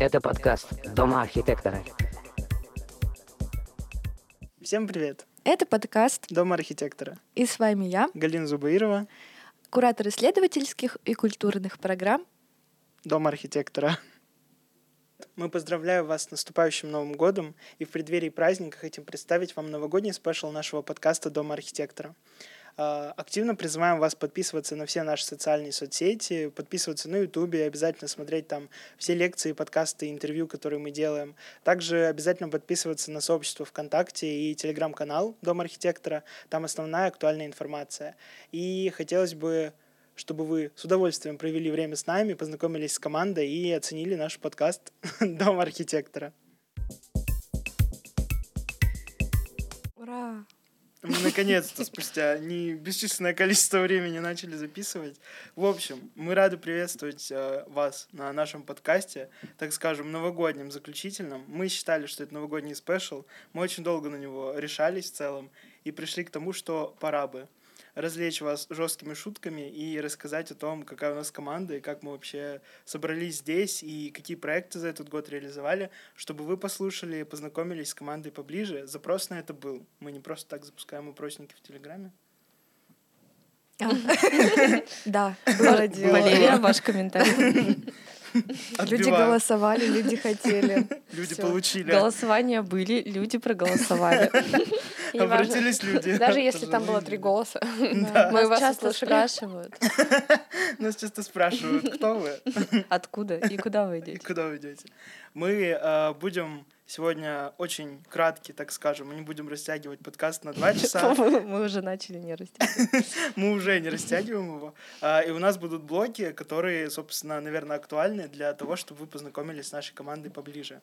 Это подкаст «Дома архитектора». Всем привет! Это подкаст «Дом архитектора». И с вами я, Галина Зубаирова, куратор исследовательских и культурных программ «Дом архитектора». Мы поздравляем вас с наступающим Новым годом и в преддверии праздника хотим представить вам новогодний спешл нашего подкаста «Дом архитектора». А, активно призываем вас подписываться на все наши социальные соцсети, подписываться на YouTube, обязательно смотреть там все лекции, подкасты, интервью, которые мы делаем. Также обязательно подписываться на сообщество ВКонтакте и телеграм-канал Дом архитектора. Там основная актуальная информация. И хотелось бы чтобы вы с удовольствием провели время с нами, познакомились с командой и оценили наш подкаст «Дом архитектора». Ура! Мы наконец-то спустя не бесчисленное количество времени начали записывать. В общем, мы рады приветствовать э, вас на нашем подкасте, так скажем, новогоднем, заключительном. Мы считали, что это новогодний спешл. Мы очень долго на него решались в целом и пришли к тому, что пора бы развлечь вас жесткими шутками и рассказать о том, какая у нас команда и как мы вообще собрались здесь и какие проекты за этот год реализовали, чтобы вы послушали и познакомились с командой поближе. Запрос на это был. Мы не просто так запускаем опросники в Телеграме. Да. Валерия, ваш комментарий. Люди голосовали, люди хотели. Люди получили. Голосования были, люди проголосовали. Обратились люди. Даже если там было три голоса. Мы вас часто спрашивают. Нас часто спрашивают, кто вы? Откуда и куда вы идете? Куда вы идете? Мы э, будем сегодня очень краткий, так скажем. Мы не будем растягивать подкаст на два часа. Мы уже начали не растягивать. Мы уже не растягиваем его. А, и у нас будут блоки, которые, собственно, наверное, актуальны для того, чтобы вы познакомились с нашей командой поближе.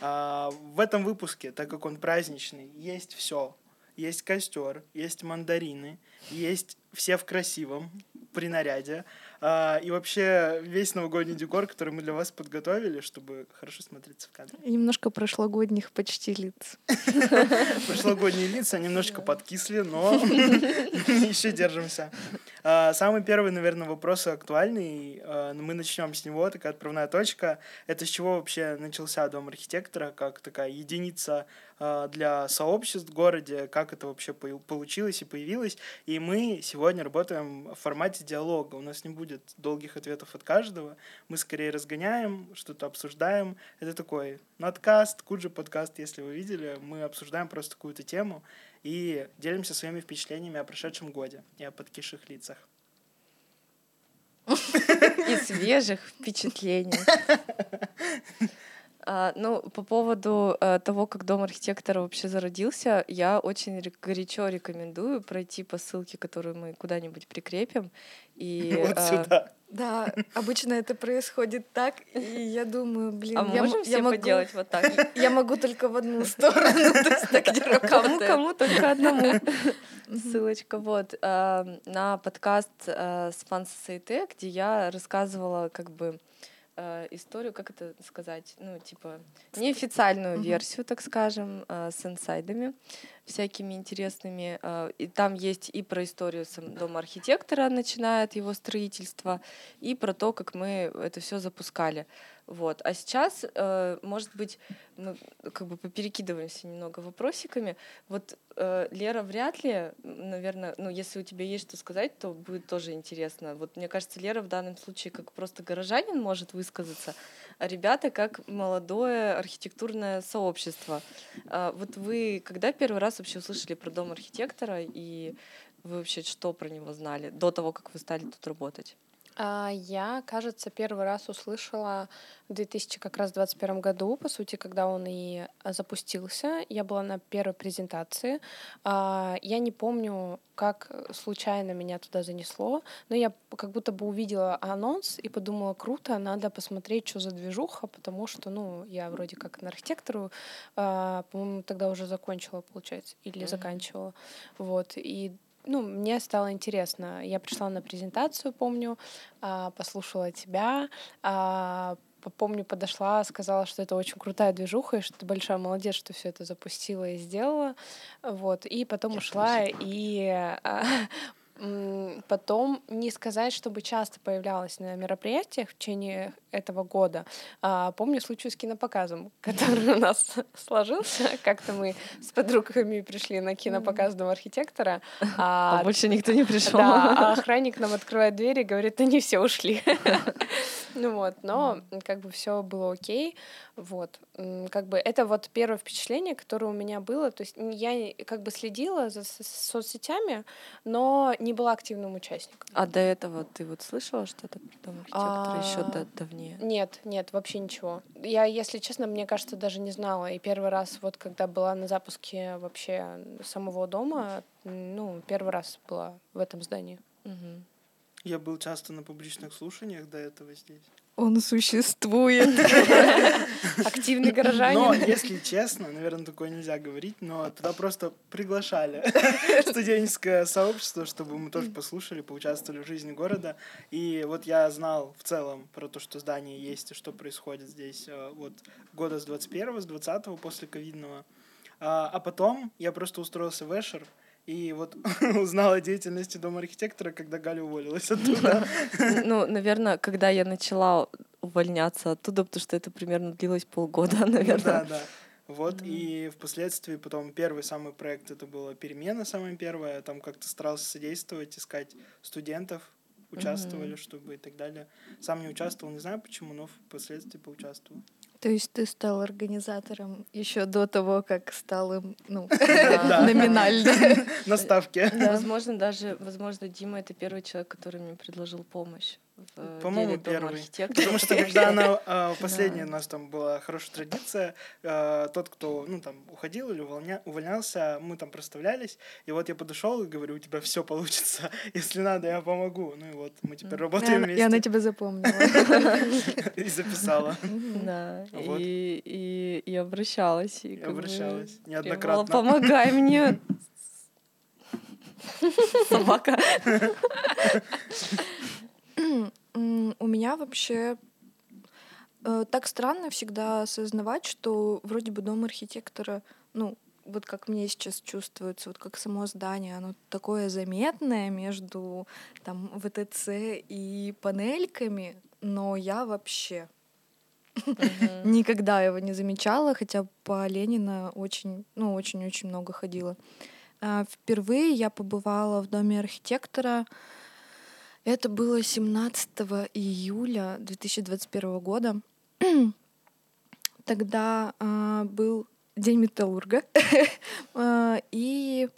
А, в этом выпуске, так как он праздничный, есть все. Есть костер, есть мандарины, есть все в красивом при наряде. А, и вообще весь новогодний декор, который мы для вас подготовили, чтобы хорошо смотреться в кадре. Немножко прошлогодних почти лиц. Прошлогодние лица немножко подкисли, но еще держимся. А, самый первый, наверное, вопрос актуальный. А, мы начнем с него. Такая отправная точка. Это с чего вообще начался Дом архитектора, как такая единица для сообществ в городе, как это вообще получилось и появилось. И мы сегодня работаем в формате диалога. У нас не будет долгих ответов от каждого. Мы скорее разгоняем, что-то обсуждаем. Это такой надкаст, куджи подкаст, если вы видели. Мы обсуждаем просто какую-то тему и делимся своими впечатлениями о прошедшем годе и о подкисших лицах. И свежих впечатлений. А, ну, по поводу а, того, как Дом архитектора вообще зародился, я очень горячо рекомендую пройти по ссылке, которую мы куда-нибудь прикрепим. И, вот а, сюда. Да, обычно это происходит так, и я думаю, блин, а я, можем я все могу, поделать вот так? Я могу только в одну сторону, то есть так не Кому, кому только одному. Ссылочка вот на подкаст с Фан где я рассказывала как бы э, историю, как это сказать, ну, типа, неофициальную версию, так скажем, э, с инсайдами всякими интересными. Э, и там есть и про историю дома архитектора, начиная от его строительства, и про то, как мы это все запускали. Вот. А сейчас, э, может быть, мы как бы поперекидываемся немного вопросиками. Вот э, Лера вряд ли, наверное, ну, если у тебя есть что сказать, то будет тоже интересно. Вот мне кажется, Лера в данном случае как просто горожанин может высказаться, а ребята как молодое архитектурное сообщество. А вот вы когда первый раз вообще услышали про дом архитектора и вы вообще что про него знали до того, как вы стали тут работать? А, я, кажется, первый раз услышала в 2021 году, по сути, когда он и запустился. Я была на первой презентации. А, я не помню, как случайно меня туда занесло, но я как будто бы увидела анонс и подумала, круто, надо посмотреть, что за движуха, потому что, ну, я вроде как на архитектору, а, по-моему, тогда уже закончила, получается, или mm-hmm. заканчивала. Вот. И ну, мне стало интересно. Я пришла на презентацию, помню, а, послушала тебя, а, помню, подошла, сказала, что это очень крутая движуха, и что ты большая молодец, что все это запустила и сделала. Вот. И потом ушла и М, Потом не сказать, чтобы часто появлялась на мероприятиях в течение этого года. А, помню случай с кинопоказом, который у нас сложился. Как-то мы с подругами пришли на кинопоказ Дома архитектора. А А больше никто не пришел. да, а охранник нам открывает двери и говорит, они все ушли. Ну вот, но как бы все было окей. Вот. Как бы это вот первое впечатление, которое у меня было. То есть я как бы следила за со- соцсетями, но не была активным участником. А до этого ты вот слышала что-то про дом архитектора еще А, до- давнее? Нет, нет, вообще ничего. Я, если честно, мне кажется, даже не знала. И первый раз, вот когда была на запуске вообще самого дома, ну, первый раз была в этом здании. Мгм. Я был часто на публичных слушаниях до этого здесь. Он существует. Активный горожанин. Но, если честно, наверное, такое нельзя говорить, но туда просто приглашали студенческое сообщество, чтобы мы тоже послушали, поучаствовали в жизни города. И вот я знал в целом про то, что здание есть и что происходит здесь э, вот года с 21 с 20 после ковидного. А, а потом я просто устроился в Эшер, и вот узнал о деятельности Дома архитектора, когда Галя уволилась оттуда. Ну, наверное, когда я начала увольняться оттуда, потому что это примерно длилось полгода, Ну наверное. Да, да. Вот, и впоследствии потом первый самый проект это была перемена самая первая, там как-то старался содействовать, искать студентов, участвовали, чтобы и так далее. Сам не участвовал, не знаю почему, но впоследствии поучаствовал. То есть ты стал организатором еще до того, как стал им, ну, номинально. На ставке. Возможно, даже, возможно, Дима это первый человек, который мне предложил помощь По-моему, деле дома первый. Потому что когда она а, последняя у нас там была хорошая традиция, а, тот, кто ну там уходил или увольня- увольнялся, мы там проставлялись, и вот я подошел и говорю, у тебя все получится, если надо, я помогу. Ну и вот мы теперь работаем Я я на вместе. тебя запомнила. И записала. Да, и, и, и обращалась. И, И как бы обращалась неоднократно. Помогай мне. Собака. У меня вообще э, так странно всегда осознавать, что вроде бы дом архитектора, ну, вот как мне сейчас чувствуется, вот как само здание, оно такое заметное между там ВТЦ и панельками, но я вообще никогда его не замечала, хотя по Ленина очень, ну, очень-очень много ходила. А, Впервые я побывала в доме архитектора. Это было 17 июля 2021 года. Тогда а, был День металлурга. А, И,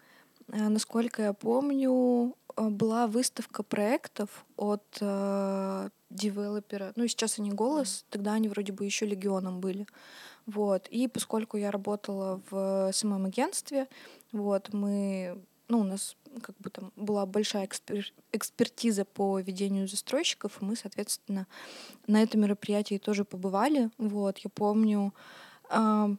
а, насколько я помню, была выставка проектов от а, девелопера. Ну, сейчас они голос, тогда они вроде бы еще легионом были. Вот. И поскольку я работала в самом агентстве, вот, мы, ну, у нас как бы там была большая экспер- экспертиза по ведению застройщиков, и мы, соответственно, на этом мероприятии тоже побывали. Вот, я помню, а,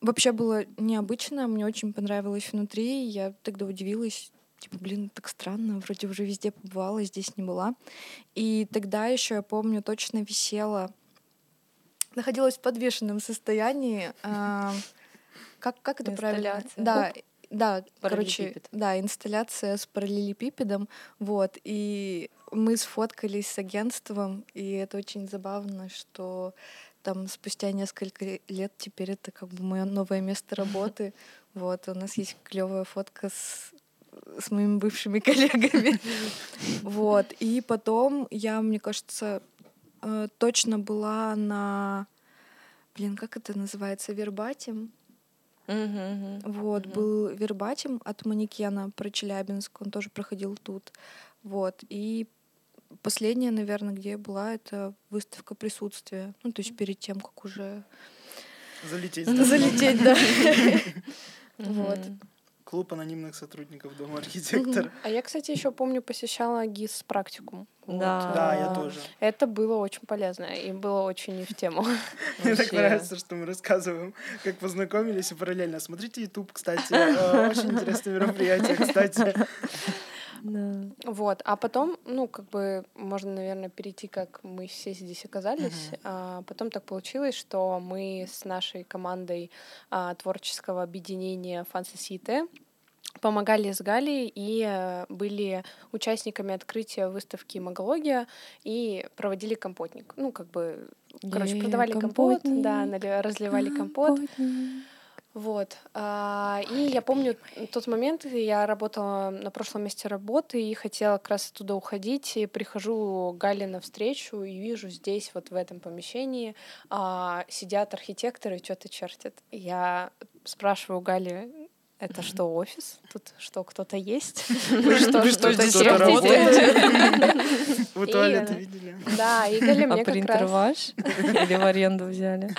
вообще было необычно, мне очень понравилось внутри, я тогда удивилась, типа, блин, так странно, вроде уже везде побывала, здесь не была. И тогда еще, я помню, точно висела, находилась в подвешенном состоянии. а, как, как это правильно? Да, да, короче, да, инсталляция с параллелепипедом, вот, и мы сфоткались с агентством, и это очень забавно, что там спустя несколько лет теперь это как бы мое новое место работы, вот, у нас есть клевая фотка с с моими бывшими коллегами. Вот. И потом я, мне кажется, э, точно была на... Блин, как это называется? Вербатим. Мгм. Вот, Мгм. был вербатим от манекена про Челябинск, он тоже проходил тут. Вот, и последняя, наверное, где я была, это выставка присутствия. Ну, то есть перед тем, как уже Залететь. залететь, да. Вот. Клуб анонимных сотрудников Дома архитектора. А я, кстати, еще помню, посещала ГИС практикум. Вот, Да. Да, я тоже. Это было очень полезно и было очень не в тему. Мне так нравится, что мы рассказываем, как познакомились и параллельно. Смотрите YouTube, кстати. э, Очень интересное мероприятие, кстати. Да. Вот, а потом, ну, как бы, можно, наверное, перейти, как мы все здесь оказались. А потом так получилось, что мы с нашей командой а, творческого объединения Фансисите помогали с Галей и э, были участниками открытия выставки «Магология» и проводили компотник. Ну, как бы, короче, продавали компот, компотник. да, разливали компот. Вот. А, И я помню тот момент, я работала на прошлом месте работы и хотела как раз оттуда уходить. И прихожу к Гале навстречу и вижу здесь, вот в этом помещении, а, сидят архитекторы, что-то чертят. Я спрашиваю Гали, это что, офис? Тут что, кто-то есть? Вы что, здесь работаете? Вы И- туалеты видели? Да, и Галя А мне как принтер раз... ваш? Или в аренду взяли?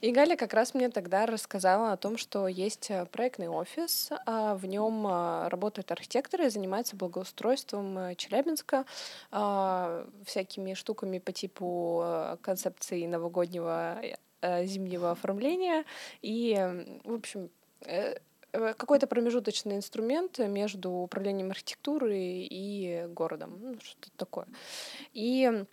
И Галя как раз мне тогда рассказала о том, что есть э, проектный офис, а, в нем а, работают архитекторы занимаются благоустройством э, Челябинска, а, всякими штуками по типу э, концепции новогоднего зимнего оформления. И, в общем, какой-то промежуточный инструмент между управлением архитектуры и городом, ну, что-то такое. И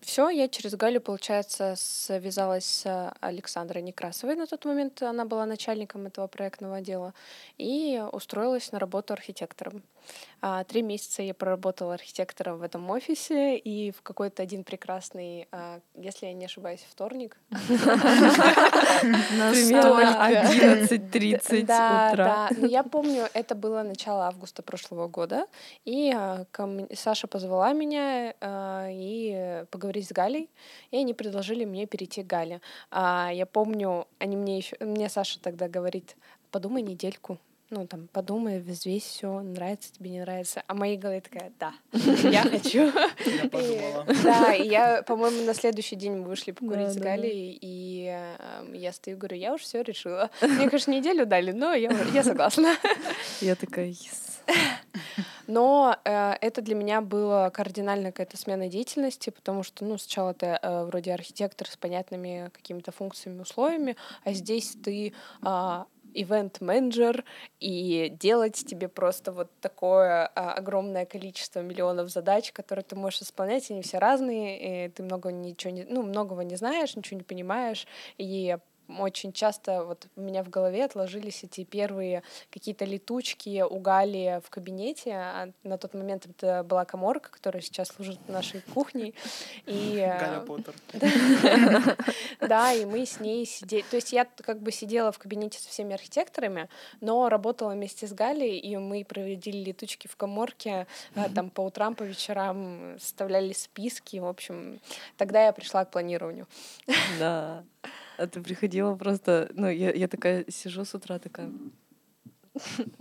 все, я через Галю, получается, связалась с Александрой Некрасовой. На тот момент она была начальником этого проектного отдела. И устроилась на работу архитектором. А, Три месяца я проработала архитектором в этом офисе. И в какой-то один прекрасный, а, если я не ошибаюсь, вторник. Примерно 11.30 Да, утра. да. Но я помню, это было начало августа прошлого года. И а, Саша позвала меня и поговорить с Галей. И они предложили мне перейти к Гале. Я помню, они мне еще, мне Саша тогда говорит, подумай недельку. Ну, там, подумай, взвесь все, нравится тебе, не нравится. А моей голове такая, да, я хочу. Я И- подумала. Да, и я, по-моему, на следующий день мы вышли покурить с Галей, и э, я стою, говорю, я уже все решила. Мне, конечно, неделю дали, но я, я согласна. Я такая, yes. Но э, это для меня была кардинальная какая-то смена деятельности, потому что, ну, сначала ты э, вроде архитектор с понятными какими-то функциями, условиями, а здесь ты а, ивент-менеджер, и делать тебе просто вот такое а, огромное количество миллионов задач, которые ты можешь исполнять, они все разные, и ты много ничего не, ну, многого не знаешь, ничего не понимаешь, и очень часто вот у меня в голове отложились эти первые какие-то летучки у Гали в кабинете. А на тот момент это была коморка, которая сейчас служит нашей кухней. И, э, Галя Поттер. да, и мы с ней сидели. То есть я как бы сидела в кабинете со всеми архитекторами, но работала вместе с Галей, и мы проводили летучки в коморке, а, там по утрам, по вечерам составляли списки. В общем, тогда я пришла к планированию. Да. А ты приходила просто... Ну, я, я такая сижу с утра, такая...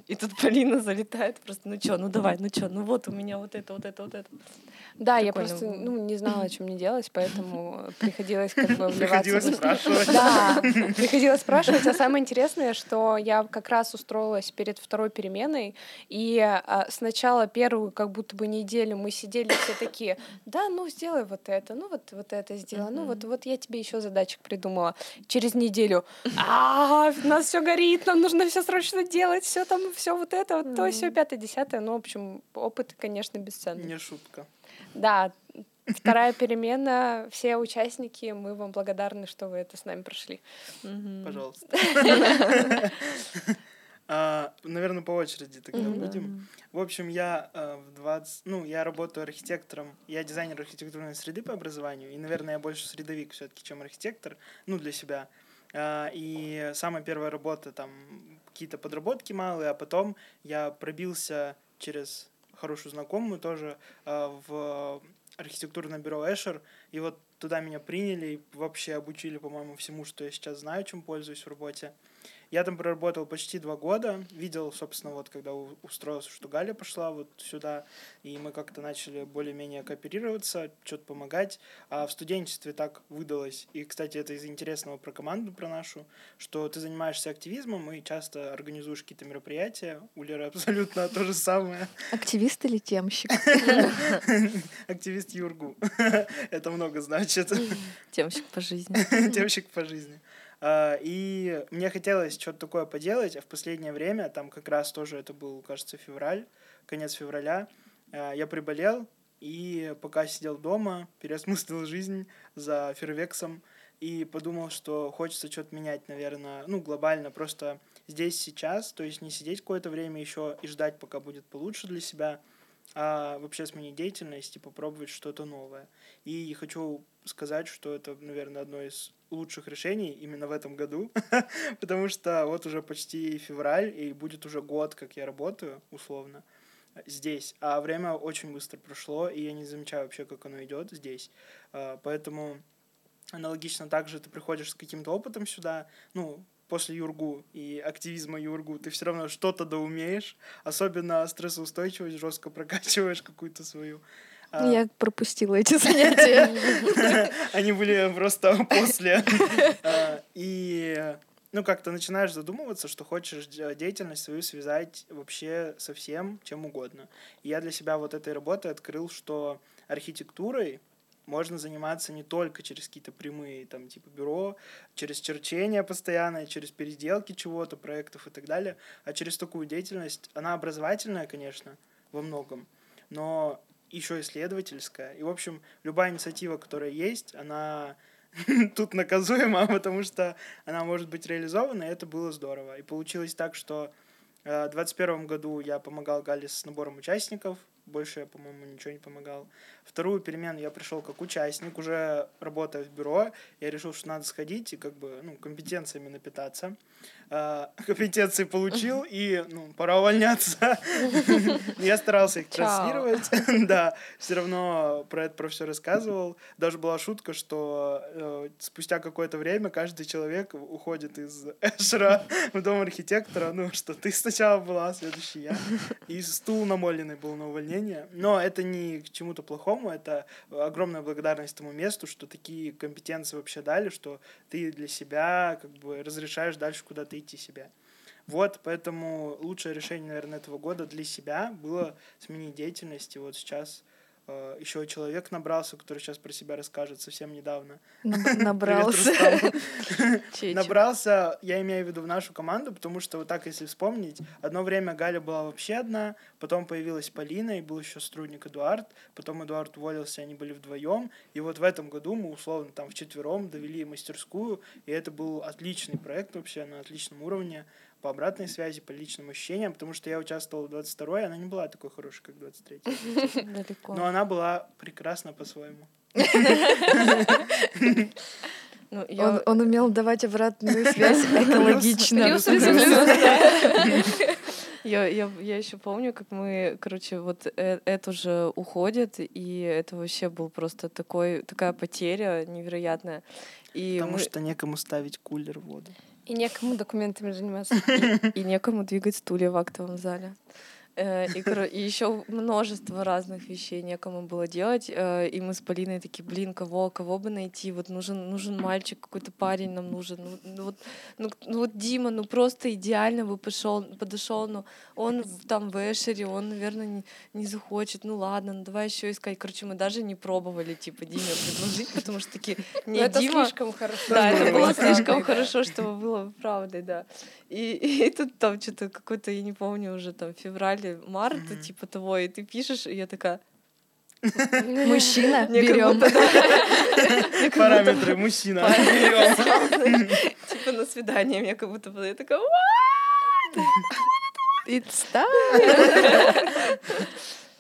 И тут Полина залетает просто, ну чё, ну давай, ну чё, ну вот у меня вот это, вот это, вот это. Да, я Прикольно просто было. ну, не знала, чем мне делать, поэтому приходилось как бы вливаться. Приходилось спрашивать. Да, приходилось спрашивать. А самое интересное, что я как раз устроилась перед второй переменой, и а, сначала первую как будто бы неделю мы сидели все такие, да, ну сделай вот это, ну вот, вот это сделай, ну вот, вот я тебе еще задачек придумала. Через неделю, а у нас все горит, нам нужно все срочно делать, все там, все вот это, вот то, все пятое, десятое. Ну, в общем, опыт, конечно, бесценный. Не шутка. Да, вторая перемена, все участники, мы вам благодарны, что вы это с нами прошли. Пожалуйста. Наверное, по очереди тогда будем. В общем, я э, в 20... Ну, я работаю архитектором. Я дизайнер архитектурной среды по образованию. И, наверное, я больше средовик все таки чем архитектор. Ну, для себя. А, И самая первая работа, там, какие-то подработки малые, а потом я пробился через хорошую знакомую тоже а, в архитектурное бюро Эшер. И вот туда меня приняли и вообще обучили, по-моему, всему, что я сейчас знаю, чем пользуюсь в работе. Я там проработал почти два года. Видел, собственно, вот когда устроился, что Галя пошла вот сюда, и мы как-то начали более-менее кооперироваться, что-то помогать. А в студенчестве так выдалось. И, кстати, это из интересного про команду, про нашу, что ты занимаешься активизмом и часто организуешь какие-то мероприятия. У Леры абсолютно то же самое. Активист или темщик? Активист Юргу. Это много значит. Темщик по жизни. Девочек по жизни. А, И мне хотелось что-то такое поделать, а в последнее время, там как раз тоже это был, кажется, февраль, конец февраля, а, я приболел, и пока сидел дома, переосмыслил жизнь за фервексом, и подумал, что хочется что-то менять, наверное, ну, глобально, просто здесь сейчас, то есть не сидеть какое-то время еще и ждать, пока будет получше для себя, а вообще сменить деятельность и попробовать что-то новое. И хочу сказать, что это, наверное, одно из лучших решений именно в этом году, потому что вот уже почти февраль, и будет уже год, как я работаю, условно, здесь. А время очень быстро прошло, и я не замечаю вообще, как оно идет здесь. А, поэтому аналогично также ты приходишь с каким-то опытом сюда, ну, после Юргу и активизма Юргу, ты все равно что-то да умеешь, особенно стрессоустойчивость жестко прокачиваешь какую-то свою. А я пропустила эти занятия. Они были просто после. А, и ну, как-то начинаешь задумываться, что хочешь деятельность свою связать вообще со всем, чем угодно. И я для себя вот этой работой открыл, что архитектурой можно заниматься не только через какие-то прямые, там, типа бюро, через черчение постоянное, через переделки чего-то, проектов и так далее, а через такую деятельность. Она образовательная, конечно, во многом, но еще исследовательская. И, в общем, любая инициатива, которая есть, она тут наказуема, потому что она может быть реализована, и это было здорово. И получилось так, что э, в 2021 году я помогал Гале с набором участников, больше я, по-моему, ничего не помогал. Вторую перемену я пришел как участник, уже работая в бюро, я решил, что надо сходить и как бы, ну, компетенциями напитаться. А, компетенции получил, и, ну, пора увольняться. Я старался их транслировать, да, все равно про это про все рассказывал. Даже была шутка, что э, спустя какое-то время каждый человек уходит из Эшера в дом архитектора, ну, что ты сначала была, а следующий я. И стул намоленный был на увольнение. Но это не к чему-то плохому, это огромная благодарность тому месту, что такие компетенции вообще дали, что ты для себя как бы разрешаешь дальше куда-то идти себя. Вот, поэтому лучшее решение, наверное, этого года для себя было сменить деятельность. И вот сейчас еще человек набрался, который сейчас про себя расскажет совсем недавно. Набрался. Набрался, я имею в виду в нашу команду, потому что вот так, если вспомнить, одно время Галя была вообще одна, потом появилась Полина, и был еще сотрудник Эдуард, потом Эдуард уволился, они были вдвоем, и вот в этом году мы условно там вчетвером довели мастерскую, и это был отличный проект вообще на отличном уровне по обратной связи, по личным ощущениям, потому что я участвовал в 22-й, она не была такой хорошей, как 23-й. Далеко. Но она была прекрасна по-своему. Ну, я... он, он умел давать обратную связь экологично. Я, я, я еще помню, как мы, короче, вот э, это уже уходит, и это вообще был просто такой, такая потеря невероятная. И Потому мы... что некому ставить кулер в воду. И некому документами заниматься. И, и некому двигать стулья в актовом зале. Э, и, еще множество разных вещей некому было делать. Э, и мы с Полиной такие, блин, кого, кого бы найти? Вот нужен, нужен мальчик, какой-то парень нам нужен. Ну, ну, вот, ну, ну вот Дима, ну просто идеально бы пошел, подошел, но он там в Эшере, он, наверное, не, не захочет. Ну ладно, ну давай еще искать. Короче, мы даже не пробовали, типа, Диме предложить, потому что такие, не, это Дима... слишком хорошо. Да, это было слишком хорошо, чтобы было правдой, да. И, и тут там что-то какой-то, я не помню, уже там февраль март, mm-hmm. типа того, и ты пишешь, и я такая... Мужчина, берем. Параметры мужчина, берем. Типа на свидание мне как будто я такая... It's time!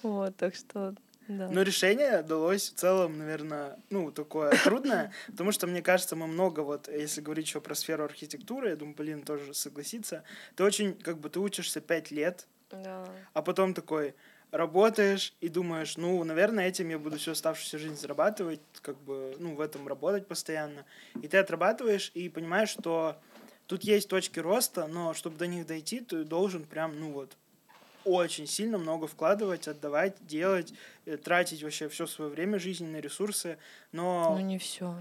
Вот, так что да. Но решение далось в целом, наверное, ну, такое трудное, потому что, мне кажется, мы много, вот, если говорить еще про сферу архитектуры, я думаю, блин, тоже согласится, ты очень, как бы, ты учишься пять лет, да. а потом такой работаешь и думаешь, ну, наверное, этим я буду всю оставшуюся жизнь зарабатывать, как бы, ну, в этом работать постоянно. И ты отрабатываешь и понимаешь, что тут есть точки роста, но чтобы до них дойти, ты должен прям, ну, вот, очень сильно много вкладывать, отдавать, делать, э, тратить вообще все свое время, жизненные ресурсы, но... Ну, не все.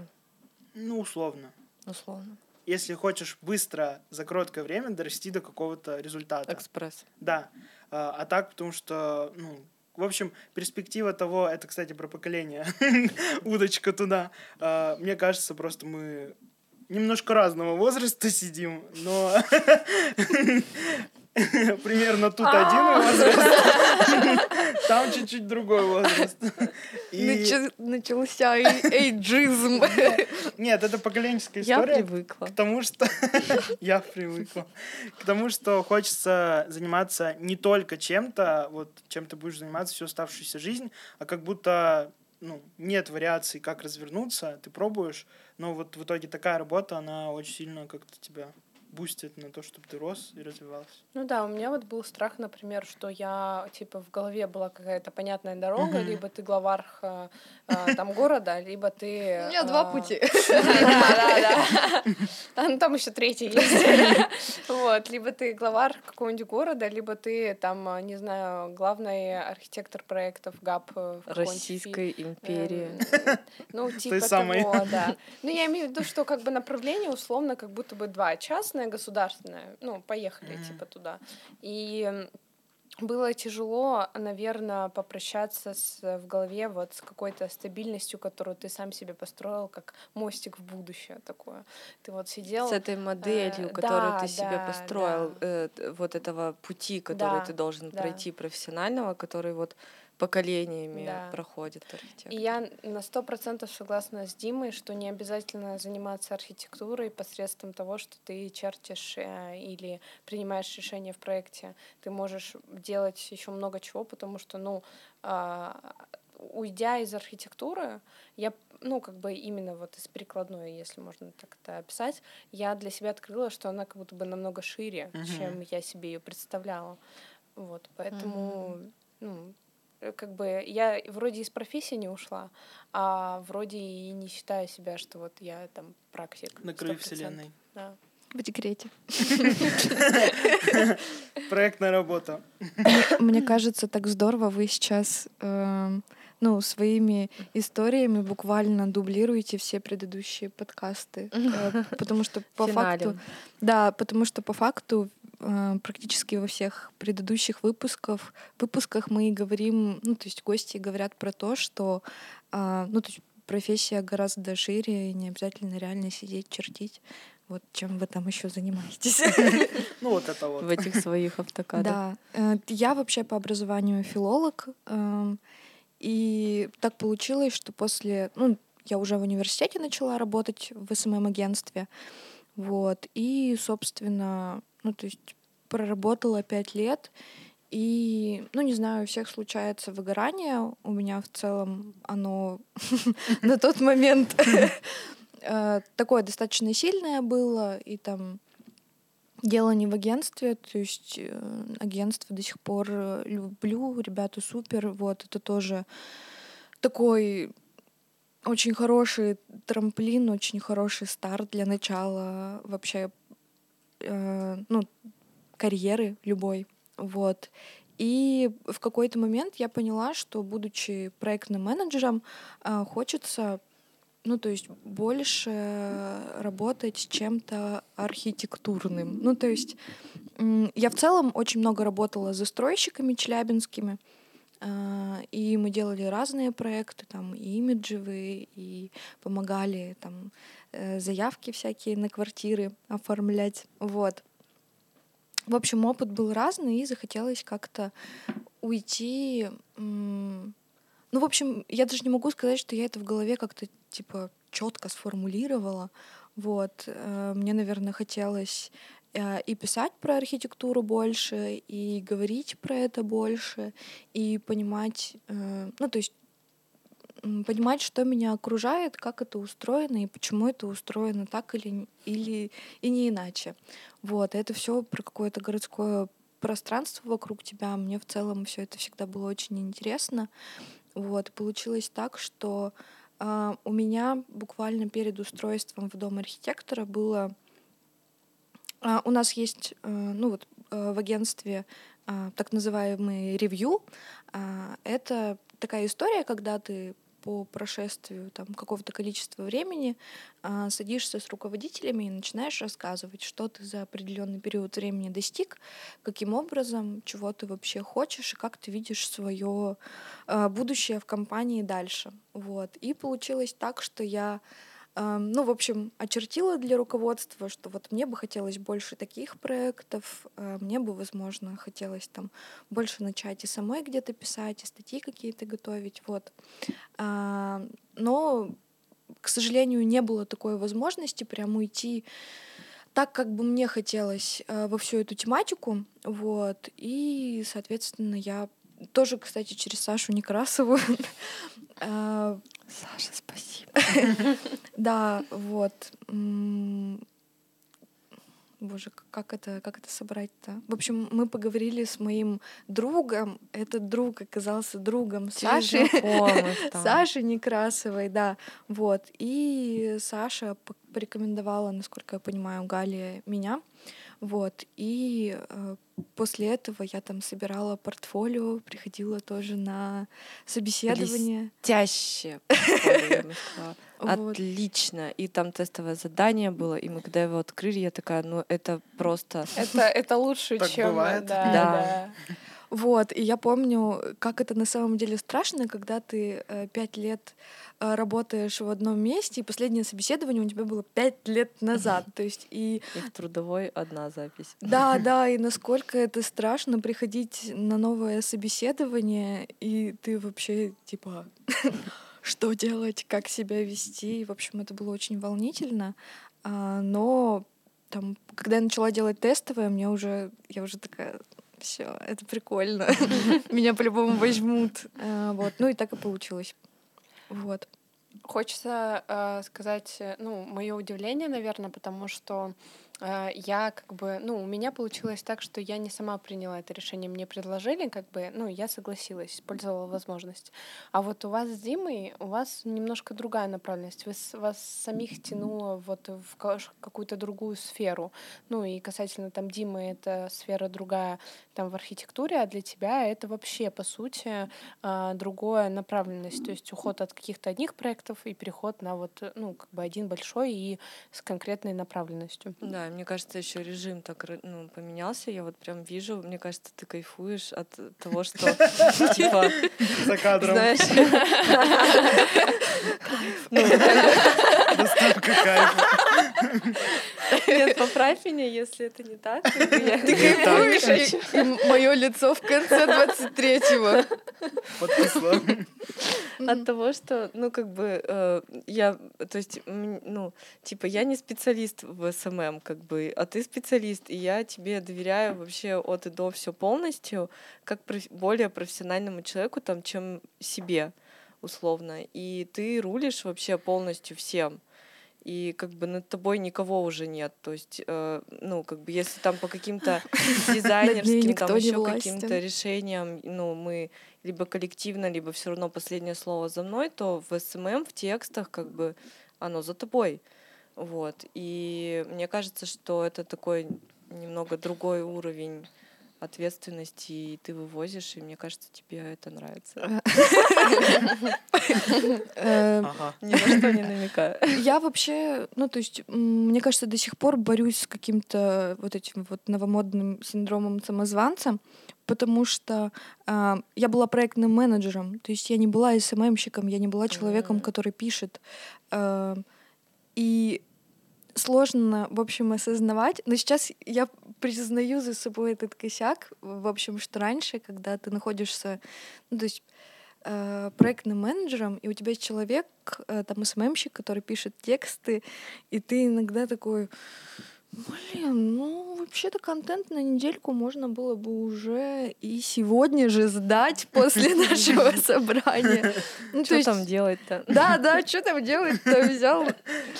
Ну, условно. Условно. Если хочешь быстро, за короткое время дорасти до какого-то результата. Экспресс. Да. А, а так, потому что, ну, в общем, перспектива того, это, кстати, про поколение, удочка туда. А, мне кажется, просто мы немножко разного возраста сидим, но примерно тут один возраст, там чуть-чуть другой возраст. И... Начался эйджизм. Нет, это поколенческая история. Я привыкла. К тому, что... Я привыкла. К тому, что хочется заниматься не только чем-то, вот чем ты будешь заниматься всю оставшуюся жизнь, а как будто ну, нет вариаций, как развернуться, ты пробуешь, но вот в итоге такая работа, она очень сильно как-то тебя бустит на то, чтобы ты рос и развивался. Ну да, у меня вот был страх, например, что я, типа, в голове была какая-то понятная дорога, либо ты главарх э, э, там города, либо ты... У меня два пути. Да, да, да. Там еще третий есть. Вот, либо ты главарх какого-нибудь города, либо ты там, э, не знаю, главный архитектор проектов ГАП Российской империи. Ну, типа того, да. Ну, я имею в виду, что как бы направление условно как будто бы два. Частное государственное, ну, поехали, mm-hmm. типа, туда. И было тяжело, наверное, попрощаться с, в голове вот с какой-то стабильностью, которую ты сам себе построил, как мостик в будущее такое. Ты вот сидел... С этой моделью, э, которую да, ты себе построил, да. э, вот этого пути, который да, ты должен да. пройти профессионального, который вот поколениями да. проходит архитектура. И я на сто процентов согласна с Димой, что не обязательно заниматься архитектурой посредством того, что ты чертишь э, или принимаешь решения в проекте. Ты можешь делать еще много чего, потому что, ну, э, уйдя из архитектуры, я, ну, как бы именно вот из перекладной, если можно так это описать, я для себя открыла, что она как будто бы намного шире, mm-hmm. чем я себе ее представляла. Вот, поэтому, mm-hmm. ну, как бы я вроде из профессии не ушла, а вроде и не считаю себя, что вот я там практик. На краю вселенной. Да. В декрете. Проектная работа. Мне кажется, так здорово вы сейчас эм, ну, своими историями буквально дублируете все предыдущие подкасты. Э, потому что по факту... Да, потому что по факту э, практически во всех предыдущих выпусках, выпусках мы говорим, ну, то есть гости говорят про то, что, э, ну, то есть профессия гораздо шире, и не обязательно реально сидеть, чертить. Вот чем вы там еще занимаетесь. Ну, вот это вот. В этих своих автокадах. Да. Я вообще по образованию филолог, эм, и так получилось, что после, ну, я уже в университете начала работать в СММ-агентстве, вот, и, собственно, ну, то есть проработала пять лет, и, ну, не знаю, у всех случается выгорание. У меня в целом оно на тот момент э, такое достаточно сильное было, и там Дело не в агентстве, то есть э, агентство до сих пор э, люблю, ребята супер, вот это тоже такой очень хороший трамплин, очень хороший старт для начала вообще, э, ну, карьеры любой, вот. И в какой-то момент я поняла, что, будучи проектным менеджером, э, хочется ну, то есть больше работать с чем-то архитектурным. Ну, то есть я в целом очень много работала с застройщиками челябинскими, а, и мы делали разные проекты, там, и имиджевые, и помогали там э, заявки всякие на квартиры оформлять, вот. В общем, опыт был разный, и захотелось как-то уйти ну, в общем, я даже не могу сказать, что я это в голове как-то, типа, четко сформулировала. Вот. Э, мне, наверное, хотелось э, и писать про архитектуру больше, и говорить про это больше, и понимать, э, ну, то есть понимать, что меня окружает, как это устроено и почему это устроено так или, или и не иначе. Вот, это все про какое-то городское пространство вокруг тебя. Мне в целом все это всегда было очень интересно. Вот, получилось так, что э, у меня буквально перед устройством в дом архитектора было... Э, у нас есть, э, ну вот, э, в агентстве э, так называемый ревью. Э, это такая история, когда ты по прошествию там, какого-то количества времени а, садишься с руководителями и начинаешь рассказывать, что ты за определенный период времени достиг, каким образом, чего ты вообще хочешь и как ты видишь свое а, будущее в компании дальше. Вот. И получилось так, что я ну, в общем, очертила для руководства, что вот мне бы хотелось больше таких проектов, э, мне бы, возможно, хотелось там больше начать и самой где-то писать, и статьи какие-то готовить, вот. А, но, к сожалению, не было такой возможности прям уйти так, как бы мне хотелось э, во всю эту тематику, вот, и, соответственно, я тоже, кстати, через Сашу Некрасову. Саша, спасибо. Да, вот. Боже, как это, как это собрать-то? В общем, мы поговорили с моим другом. Этот друг оказался другом Саши. Саши Некрасовой, да. Вот. И Саша порекомендовала, насколько я понимаю, Галия меня. Вот. И э, после этого я там собирала портфолио, приходила тоже на собеседование. Блестяще Отлично. И там тестовое задание было, и мы когда его открыли, я такая, ну это просто... Это, это лучше, чем... Бывает. Да, да. Вот, и я помню, как это на самом деле страшно, когда ты э, пять лет э, работаешь в одном месте, и последнее собеседование у тебя было пять лет назад, то есть и... И в трудовой одна запись. Да, да, и насколько это страшно приходить на новое собеседование, и ты вообще, типа, что делать, как себя вести, в общем, это было очень волнительно, а, но там, когда я начала делать тестовое, мне уже, я уже такая, все, это прикольно. Меня по-любому возьмут. Э, вот. Ну и так и получилось. Вот. Хочется э, сказать, э, ну, мое удивление, наверное, потому что я как бы, ну, у меня получилось так, что я не сама приняла это решение, мне предложили, как бы, ну, я согласилась, использовала возможность. А вот у вас с Димой, у вас немножко другая направленность, вы, вас самих тянуло вот в какую-то другую сферу. Ну, и касательно там Димы, это сфера другая, там в архитектуре, а для тебя это вообще, по сути, э, другая направленность, то есть уход от каких-то одних проектов и переход на вот, ну, как бы один большой и с конкретной направленностью. Да, мне кажется, еще режим так ну, поменялся. Я вот прям вижу, мне кажется, ты кайфуешь от того, что типа... За кадром. Знаешь... Настолько кайфа. Нет, поправь меня, если это не так. Ты кайфуешь, и мое лицо в конце 23-го. Подписала. От того, что, ну, как бы, э, я, то есть, ну, типа, я не специалист в СММ, как бы, а ты специалист, и я тебе доверяю вообще от и до все полностью, как более профессиональному человеку, там, чем себе условно. И ты рулишь вообще полностью всем и как бы над тобой никого уже нет. То есть, э, ну, как бы если там по каким-то дизайнерским, там еще каким-то решениям, ну, мы либо коллективно, либо все равно последнее слово за мной, то в СММ, в текстах, как бы оно за тобой. Вот. И мне кажется, что это такой немного другой уровень ответственности, и ты вывозишь, и мне кажется, тебе это нравится. Э, Ни на что не намекаю. Я вообще, ну, то есть, мне кажется, до сих пор борюсь с каким-то вот этим вот новомодным синдромом самозванца, потому что э, я была проектным менеджером, то есть я не была СММщиком, я не была человеком, который пишет. Э, и сложно, в общем, осознавать. Но сейчас я признаю за собой этот косяк, в общем, что раньше, когда ты находишься, ну, то есть э, проектным менеджером, и у тебя есть человек, э, там, СММщик, который пишет тексты, и ты иногда такой, Блин, ну вообще-то контент на недельку можно было бы уже и сегодня же сдать после нашего собрания. Ну, что там делать-то? Да, да, что там делать-то? Взял...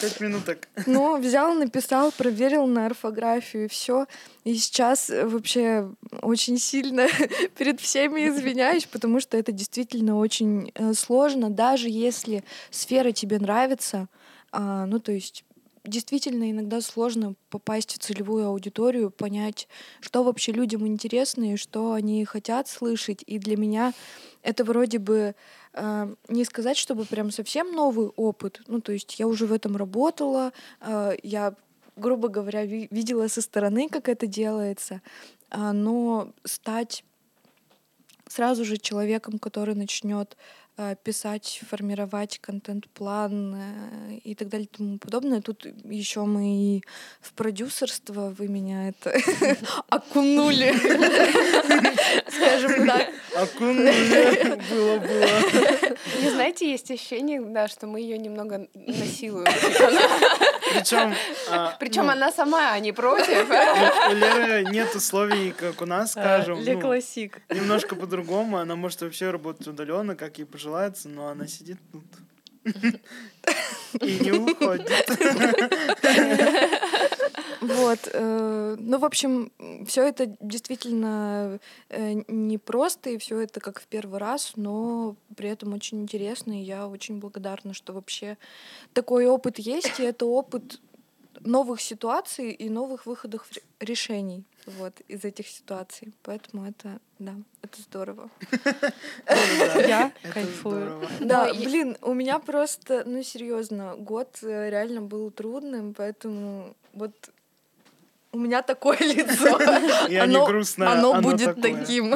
Пять минуток. Ну, взял, написал, проверил на орфографию, все. И сейчас вообще очень сильно перед всеми извиняюсь, потому что это действительно очень э, сложно, даже если сфера тебе нравится, а, ну, то есть действительно иногда сложно попасть в целевую аудиторию, понять, что вообще людям интересно и что они хотят слышать. И для меня это вроде бы э, не сказать, чтобы прям совсем новый опыт. Ну, то есть я уже в этом работала, э, я, грубо говоря, ви- видела со стороны, как это делается, э, но стать сразу же человеком, который начнет писать, формировать контент-план э, и так далее и тому подобное. Тут еще мы и в продюсерство вы меня это окунули, скажем так. Окунули. Было, было. Не знаете, есть ощущение, да, что мы ее немного насилуем. Причем... а, Причем ну, она сама, а не против. у Леры нет условий, как у нас, скажем. Ле ну, классик. немножко по-другому. Она может вообще работать удаленно, как ей пожелается, но она сидит тут. И не уходит. Вот. э, Ну, в общем, все это действительно э, непросто, и все это как в первый раз, но при этом очень интересно, и я очень благодарна, что вообще такой опыт есть, и это опыт новых ситуаций и новых выходов ре- решений вот, из этих ситуаций. Поэтому это, да, это здорово. Я Это кайфую. здорово. Да, и- блин, у меня просто, ну серьезно, год э, реально был трудным, поэтому вот у меня такое лицо. Я не Оно- грустная, Оно будет таким.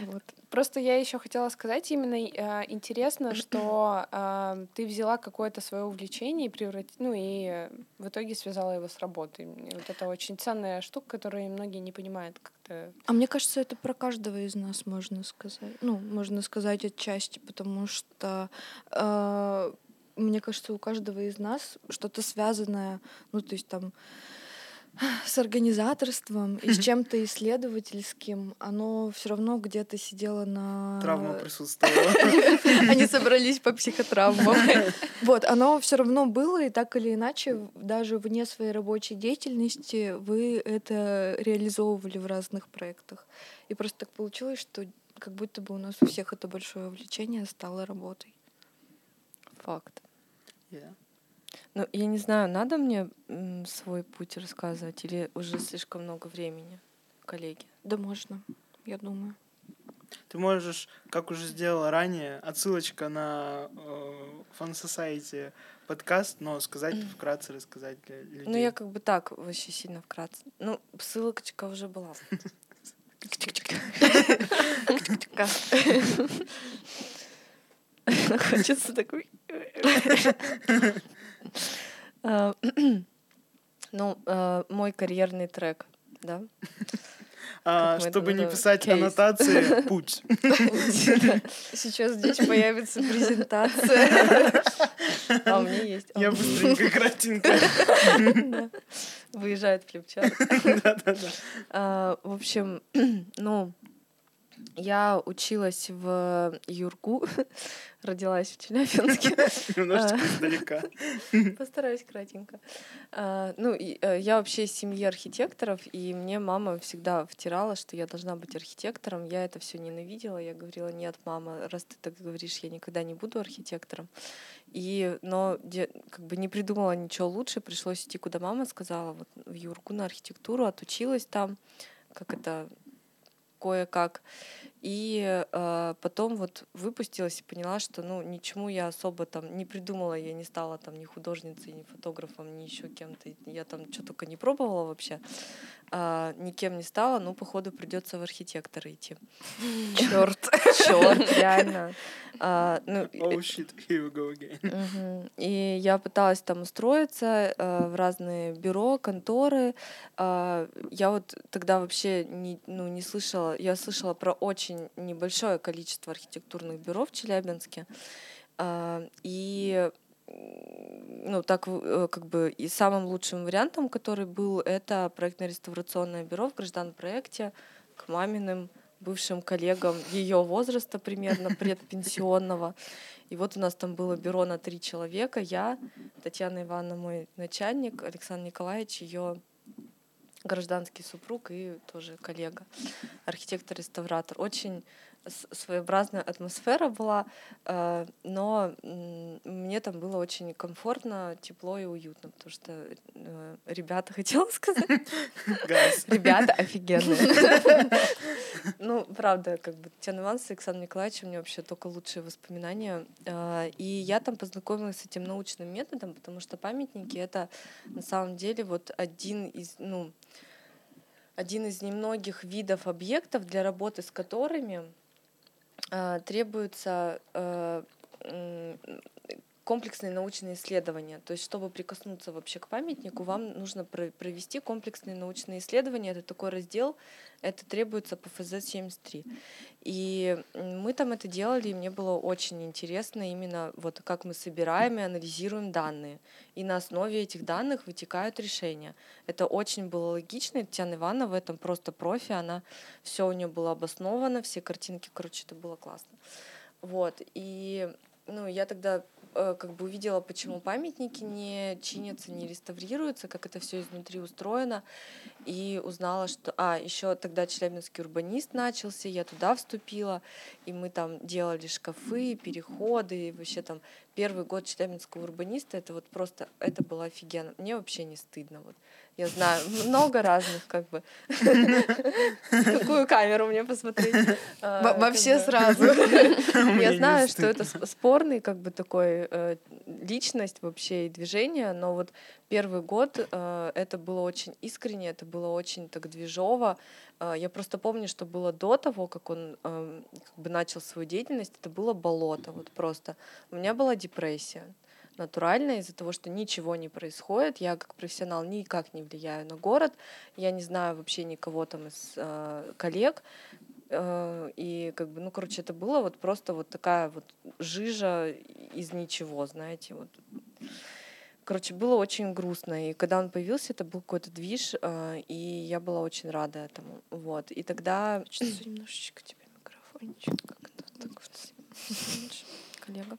Вот. Просто я еще хотела сказать, именно э, интересно, что э, ты взяла какое-то свое увлечение и превратила, ну и в итоге связала его с работой. И вот это очень ценная штука, которую многие не понимают как-то. А мне кажется, это про каждого из нас можно сказать. Ну, можно сказать отчасти, потому что э, мне кажется, у каждого из нас что-то связанное, ну, то есть там с организаторством и с чем-то исследовательским, оно все равно где-то сидело на... Травма присутствовала. Они собрались по психотравмам. Вот, оно все равно было, и так или иначе, даже вне своей рабочей деятельности вы это реализовывали в разных проектах. И просто так получилось, что как будто бы у нас у всех это большое увлечение стало работой. Факт. Yeah. Ну, я не знаю, надо мне м, свой путь рассказывать или уже слишком много времени, коллеги? Да можно, я думаю. Ты можешь, как уже сделала ранее, отсылочка на э, Fun Society подкаст, но сказать вкратце, рассказать для людей. Ну, я как бы так, вообще сильно вкратце. Ну, ссылочка уже была. Хочется такой... А, Ну, э, мой карьерный трек, да? А, это чтобы не писать Кейс. аннотации, путь. Сейчас здесь появится презентация. А у меня есть. Я быстренько, кратенько. Выезжает флипчарт. А, В общем, ну, я училась в Юрку, родилась в Челябинске. Немножечко А. издалека. Постараюсь кратенько. А, Ну, э, я вообще из семьи архитекторов, и мне мама всегда втирала, что я должна быть архитектором. Я это все ненавидела. Я говорила, нет, мама, раз ты так говоришь, я никогда не буду архитектором. И, но как бы не придумала ничего лучше, пришлось идти, куда мама сказала, вот в Юрку на архитектуру, отучилась там, как это кое-как. И э, потом вот выпустилась и поняла, что ну ничему я особо там не придумала, я не стала там ни художницей, ни фотографом, ни еще кем-то. Я там что только не пробовала вообще, а, никем не стала, ну походу придется в архитекторы идти. Черт. Черт, реально. А, ну, и- Oh shit, here we go again. И я пыталась там устроиться э, в разные бюро, конторы. А, я вот тогда вообще не, ну, не слышала, я слышала про очень небольшое количество архитектурных бюро в Челябинске. А, и ну, так э, как бы и самым лучшим вариантом, который был, это проектно-реставрационное бюро в граждан-проекте к маминым бывшим коллегам ее возраста примерно, предпенсионного. И вот у нас там было бюро на три человека. Я, Татьяна Ивановна, мой начальник, Александр Николаевич, ее гражданский супруг и тоже коллега, архитектор-реставратор. Очень своеобразная атмосфера была, э, но мне там было очень комфортно, тепло и уютно, потому что э, ребята, хотела сказать. Ребята офигенные. Ну, правда, как бы Татьяна Ивановна с Александром Николаевичем у меня вообще только лучшие воспоминания. А, И я там познакомилась с этим научным методом, потому что памятники — это на самом деле вот один из, ну, один из немногих видов объектов, для работы с которыми э, требуется э, комплексные научные исследования. То есть, чтобы прикоснуться вообще к памятнику, вам нужно про- провести комплексные научные исследования. Это такой раздел, это требуется по ФЗ-73. И мы там это делали, и мне было очень интересно именно вот как мы собираем и анализируем данные. И на основе этих данных вытекают решения. Это очень было логично. и Татьяна Ивановна в этом просто профи, она все у нее было обосновано, все картинки, короче, это было классно. Вот, и ну, я тогда как бы увидела, почему памятники не чинятся, не реставрируются, как это все изнутри устроено, и узнала, что... А, еще тогда Челябинский урбанист начался, я туда вступила, и мы там делали шкафы, переходы, и вообще там первый год Челябинского урбаниста, это вот просто, это было офигенно. Мне вообще не стыдно, вот. Я знаю много разных, как бы. Какую камеру мне посмотреть? А, Вообще сразу. Я знаю, что это сп- спорный как бы такой э, личность вообще и движение, но вот первый год э, это было очень искренне, это было очень так движово. Э, я просто помню, что было до того, как он э, как бы начал свою деятельность, это было болото, вот просто. У меня была депрессия натурально из-за того, что ничего не происходит. Я как профессионал никак не влияю на город. Я не знаю вообще никого там из э, коллег. Э, И как бы, ну, короче, это было вот просто вот такая вот жижа из ничего, знаете, вот. Короче, было очень грустно. И когда он появился, это был какой-то движ, э, и я была очень рада этому. Вот. И тогда Хочется немножечко тебе микрофончик как-то так коллега.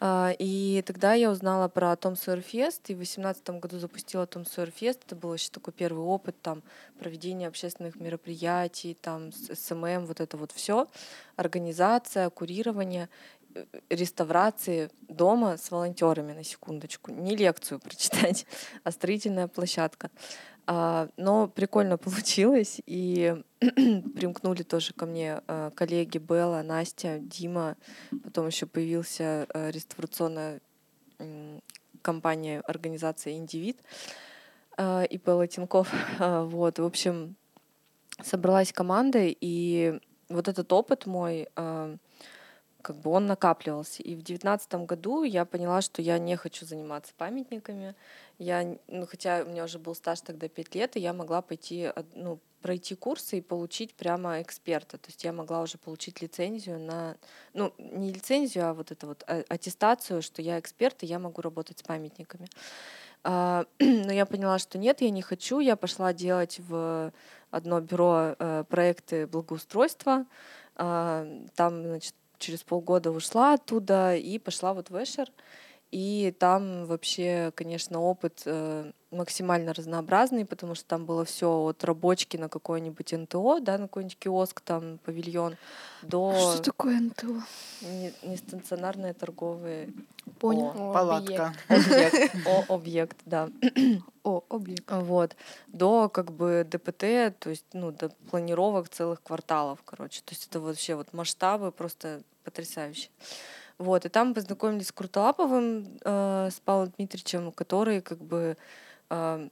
А, И тогда я узнала про Том Сойер Фест, и в 2018 году запустила Том Сойер Фест. Это был вообще такой первый опыт там, проведения общественных мероприятий, там, с СММ, вот это вот все, организация, курирование, реставрации дома с волонтерами на секундочку. Не лекцию прочитать, а строительная площадка. А, Но прикольно получилось, и примкнули тоже ко мне э, коллеги Белла, Настя, Дима, потом еще появился э, реставрационная компания, организация «Индивид» э, и Белла Тинков. Э, Вот, в общем, собралась команда, и вот этот опыт мой, как бы он накапливался. И в девятнадцатом году я поняла, что я не хочу заниматься памятниками. Я, ну, хотя у меня уже был стаж тогда пять лет, и я могла пойти, ну, пройти курсы и получить прямо эксперта. То есть я могла уже получить лицензию на, ну, не лицензию, а вот это вот а- аттестацию, что я эксперт, и я могу работать с памятниками. А, Но я поняла, что нет, я не хочу. Я пошла делать в одно бюро э, проекты благоустройства. А, Там, значит, через полгода ушла оттуда и пошла вот в Эшер. И там вообще, конечно, опыт э, максимально разнообразный, потому что там было все от рабочки на какой-нибудь НТО, да, на какой-нибудь киоск, там, павильон, до Что такое НТО? не- нестационарные торговые Понял. О, Палатка. объект, о, объект, да. О, объект. Вот. До как бы ДПТ, то есть, ну, до планировок целых кварталов, короче. То есть это вообще вот масштабы просто потрясающие. Вот, и там познакомились с Крутолаповым, э, с Павлом Дмитриевичем, который как бы, э,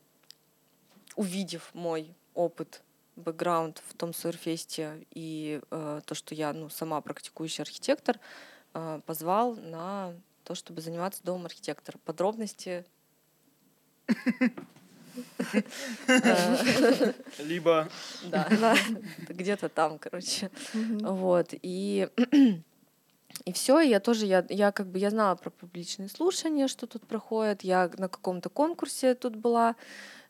увидев мой опыт, бэкграунд в том сурфесте и э, то, что я ну, сама практикующий архитектор, э, позвал на то, чтобы заниматься домом архитектора. Подробности Либо Да, где-то там, короче. Вот. И и все, я тоже, я, я как бы, я знала про публичные слушания, что тут проходит, я на каком-то конкурсе тут была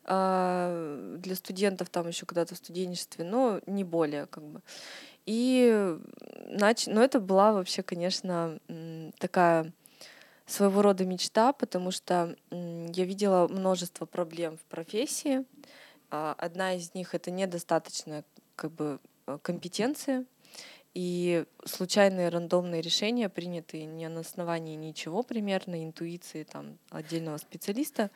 а, для студентов там еще когда-то в студенчестве, но не более как бы. И нач... но это была вообще, конечно, такая своего рода мечта, потому что я видела множество проблем в профессии. А, Одна из них это недостаточная как бы э, компетенция и случайные рандомные решения, принятые не на основании ничего примерно, интуиции там отдельного специалиста.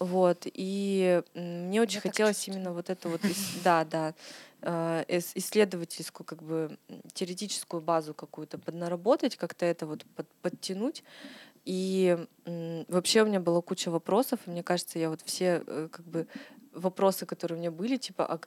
Вот. И мне очень Я хотелось чувствую. именно вот это вот, да, да, э, ис- исследовательскую, как бы теоретическую базу какую-то поднаработать, как-то это вот под- подтянуть. И вообще у меня была куча вопросов, и мне кажется, я вот все э, как бы вопросы, которые у меня были, типа, а,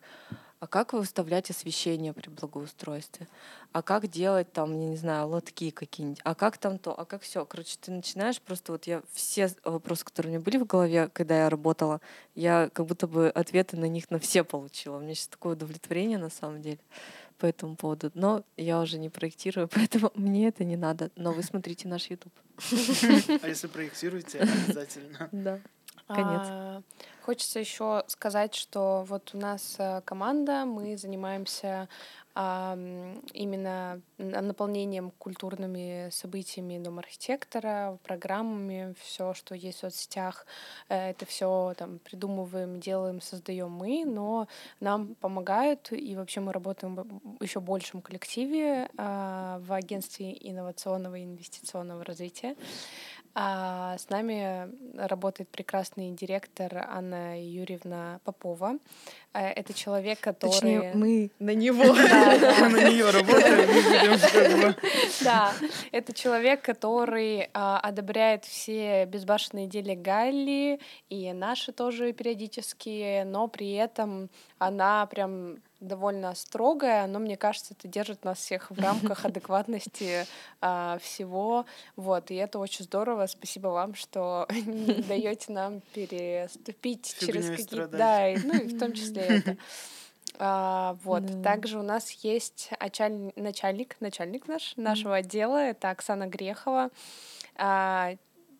а как выставлять освещение при благоустройстве, а как делать там, я не знаю, лотки какие-нибудь, а как там то, а как все. Короче, ты начинаешь просто вот я все вопросы, которые у меня были в голове, когда я работала, я как будто бы ответы на них на все получила. У меня сейчас такое удовлетворение на самом деле по этому поводу. Но я уже не проектирую, поэтому мне это не надо. Но вы смотрите наш YouTube. А если проектируете, обязательно. Да. Конец. А, хочется еще сказать, что вот у нас э, команда, мы занимаемся а, именно наполнением культурными событиями Дома архитектора, программами, все, что есть в соцсетях, э, это все там придумываем, делаем, создаем мы, но нам помогают, и вообще мы работаем в еще большем коллективе а, в агентстве инновационного и инвестиционного развития. А с нами работает прекрасный директор Анна Юрьевна Попова. Э, это человек, который... Точнее, мы на него. Мы на нее работаем, Да, это человек, который а, одобряет все безбашенные дели Галли, и наши тоже периодически, но при этом она прям довольно строгая, но мне кажется, это держит нас всех в рамках адекватности а, всего. Вот, и это очень здорово. Спасибо вам, что даете нам переступить через какие-то. Да, ну и в том числе это. А, вот. Да. Также у нас есть начальник, начальник, начальник наш, нашего отдела, это Оксана Грехова. А,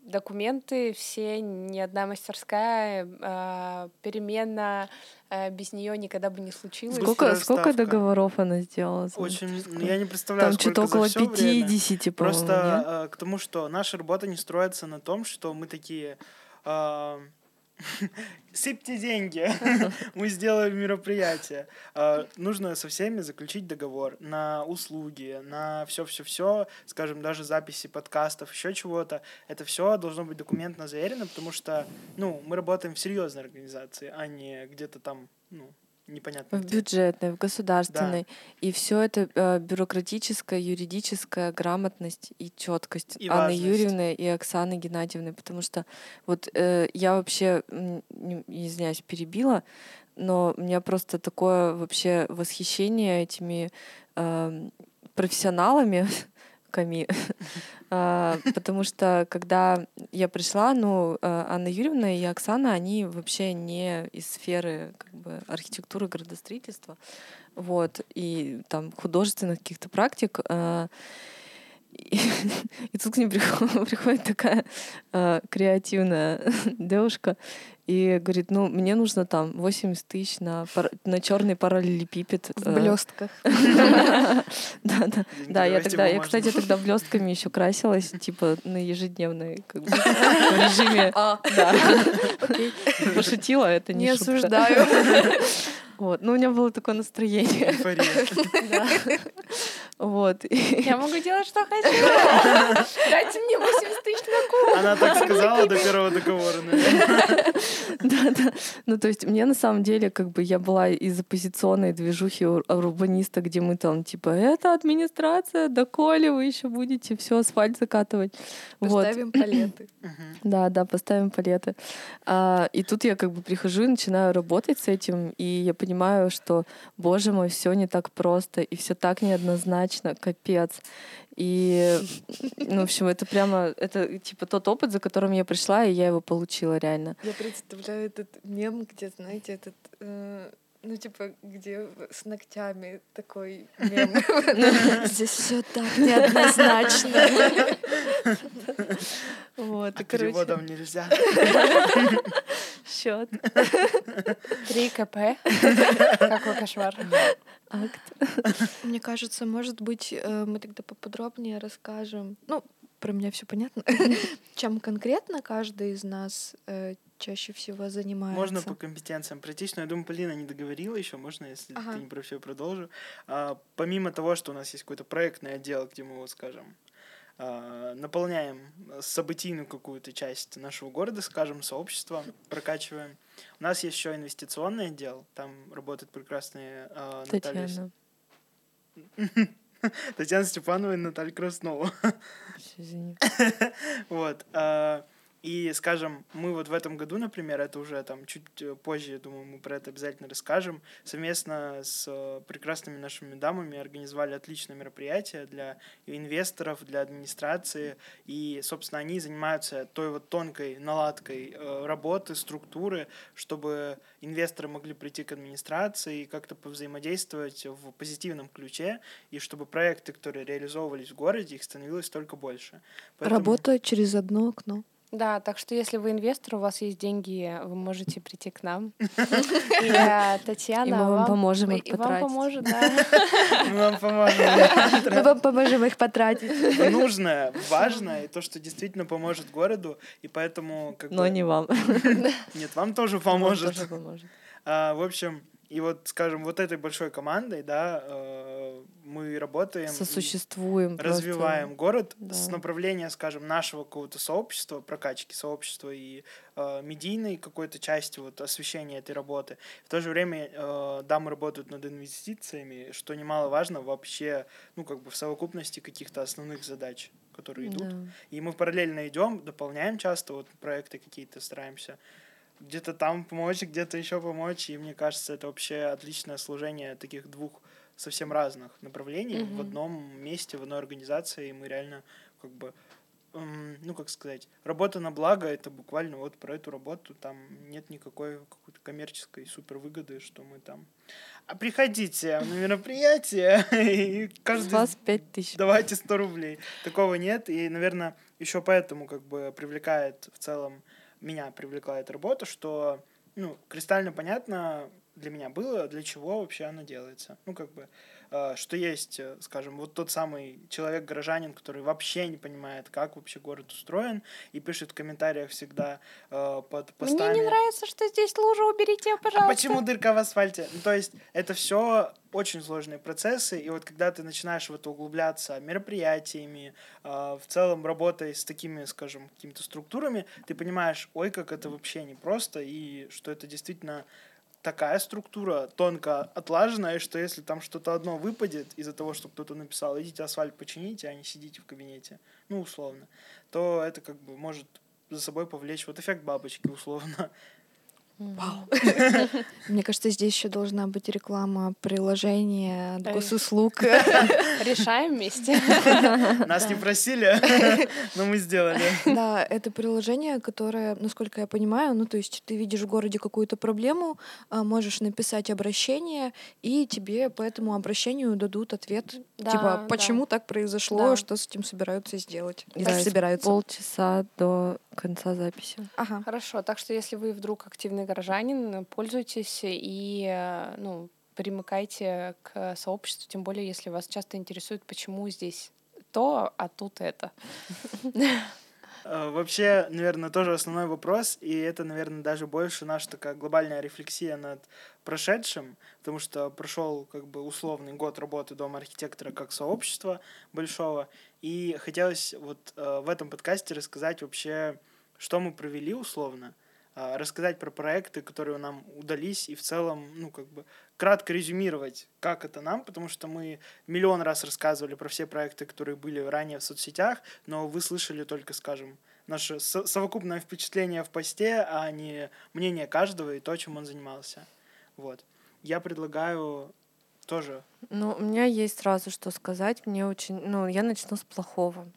документы все, ни одна мастерская, э, перемена э, без нее никогда бы не случилось. Сколько, сколько договоров она сделала? Очень, ну, я не представляю, Там что-то около 50, Просто э, к тому, что наша работа не строится на том, что мы такие... Э, сыпьте деньги, мы сделаем мероприятие. А, нужно со всеми заключить договор на услуги, на все-все-все, скажем, даже записи подкастов, еще чего-то. Это все должно быть документно заверено, потому что, ну, мы работаем в серьезной организации, а не где-то там, ну, непонятно. В бюджетной, в государственной. Да. И все это э, бюрократическая, юридическая грамотность и четкость и Анны важность. Юрьевны и Оксаны Геннадьевны. Потому что вот э, я вообще, извиняюсь, перебила, но у меня просто такое вообще восхищение этими э, профессионалами, Ками. А, потому что когда я пришла, ну, а, Анна Юрьевна и Оксана, они вообще не из сферы как бы, архитектуры, градостроительства, вот, и там художественных каких-то практик. А, и, и тут к ним приходит, приходит такая э, креативная девушка и говорит, ну, мне нужно там 80 тысяч на, пар... на черный параллелепипед. В блестках. Да, да. Да, я тогда, я, кстати, тогда блестками еще красилась, типа, на ежедневной режиме. А, да. Пошутила, это не Не осуждаю. Вот. Ну, у меня было такое настроение. Вот. Я могу делать, что хочу. Дайте мне 80 тысяч на куб. Она так сказала до первого договора, Да, да. Ну, то есть мне на самом деле, как бы, я была из оппозиционной движухи урбаниста, где мы там, типа, это администрация, доколе вы еще будете все асфальт закатывать. Поставим палеты. Да, да, поставим палеты. А, и тут я как бы прихожу и начинаю работать с этим, и я понимаю, что, боже мой, все не так просто, и все так неоднозначно, капец. И, ну, в общем, это прямо, это типа тот опыт, за которым я пришла, и я его получила реально. Я представляю этот мем, где, знаете, этот э, ну, типа, где с ногтями такой мем. Здесь все так неоднозначно. Вот, и, короче... Переводом нельзя. Счет. Три КП. Какой кошмар. Акт. Мне кажется, может быть, э, мы тогда поподробнее расскажем. Ну, про меня все понятно. Чем конкретно каждый из нас э, чаще всего занимается. Можно по компетенциям пройтись, но я думаю, Полина не договорила еще, можно, если ага. ты не про все продолжу. А, помимо того, что у нас есть какой-то проектный отдел, где мы, вот скажем, а, наполняем событийную какую-то часть нашего города, скажем, сообщества, прокачиваем. У нас есть еще инвестиционный отдел, там работают прекрасные а, Татьяна. Наталья... Татьяна Степанова и Наталья Краснова. Вот. И, скажем, мы вот в этом году, например, это уже там чуть э, позже, я думаю, мы про это обязательно расскажем, совместно с э, прекрасными нашими дамами организовали отличное мероприятие для инвесторов, для администрации, и, собственно, они занимаются той вот тонкой наладкой э, работы, структуры, чтобы инвесторы могли прийти к администрации и как-то повзаимодействовать в позитивном ключе, и чтобы проекты, которые реализовывались в городе, их становилось только больше. Поэтому... Работа через одно окно. Да, так что если вы инвестор, у вас есть деньги, вы можете прийти к нам. И э, Татьяна и мы вам поможем их потратить. вам поможет, да. Мы вам поможем. Мы вам поможем их потратить. Нужное, важное, и то, что действительно поможет городу, и поэтому... Но не вам. Нет, вам тоже поможет. Тоже поможет. А, в общем, и вот, скажем, вот этой большой командой, да, э, мы работаем, сосуществуем, развиваем просто. город да. с направления, скажем, нашего какого-то сообщества, прокачки сообщества и э, медийной какой-то части вот освещения этой работы. В то же время э, дамы работают над инвестициями, что немаловажно вообще, ну как бы в совокупности каких-то основных задач, которые идут. Да. И мы параллельно идем, дополняем часто вот проекты какие-то стараемся где-то там помочь, где-то еще помочь. И мне кажется, это вообще отличное служение таких двух совсем разных направлений mm-hmm. в одном месте, в одной организации. И мы реально как бы ну, как сказать, работа на благо, это буквально вот про эту работу, там нет никакой какой-то коммерческой супер выгоды, что мы там... А приходите на мероприятие, и каждый... вас пять тысяч. Давайте 100 рублей. Такого нет, и, наверное, еще поэтому как бы привлекает в целом меня привлекла эта работа, что ну, кристально понятно для меня было, для чего вообще она делается. Ну, как бы, э, что есть, э, скажем, вот тот самый человек-горожанин, который вообще не понимает, как вообще город устроен, и пишет в комментариях всегда э, под постами... Мне не нравится, что здесь лужа, уберите, пожалуйста. А почему дырка в асфальте? Ну, то есть это все очень сложные процессы, и вот когда ты начинаешь в это углубляться мероприятиями, э, в целом работой с такими, скажем, какими-то структурами, ты понимаешь, ой, как это вообще непросто, и что это действительно такая структура тонко отлаженная, что если там что-то одно выпадет из-за того, что кто-то написал, идите асфальт почините, а не сидите в кабинете, ну, условно, то это как бы может за собой повлечь вот эффект бабочки, условно. Вау. Мне кажется, здесь еще должна быть реклама приложения от госуслуг. Решаем вместе. Нас не просили, но мы сделали. Да, это приложение, которое, насколько я понимаю, ну то есть ты видишь в городе какую-то проблему, а, можешь написать обращение, и тебе по этому обращению дадут ответ, типа, почему так произошло, что с этим собираются сделать. Да, собираются. Полчаса до конца записи. Ага. Хорошо, так что если вы вдруг активный горожанин, пользуйтесь и э, ну, примыкайте к сообществу, тем более если вас часто интересует, почему здесь то, а тут это. Э, вообще, наверное, тоже основной вопрос, и это, наверное, даже больше наша такая глобальная рефлексия над прошедшим, потому что прошел как бы условный год работы Дома архитектора как сообщества большого, и хотелось вот э, в этом подкасте рассказать вообще, что мы провели условно, рассказать про проекты, которые нам удались, и в целом, ну, как бы, кратко резюмировать, как это нам, потому что мы миллион раз рассказывали про все проекты, которые были ранее в соцсетях, но вы слышали только, скажем, наше совокупное впечатление в посте, а не мнение каждого и то, чем он занимался. Вот. Я предлагаю тоже. Ну, у меня есть сразу что сказать. Мне очень... Ну, я начну с плохого.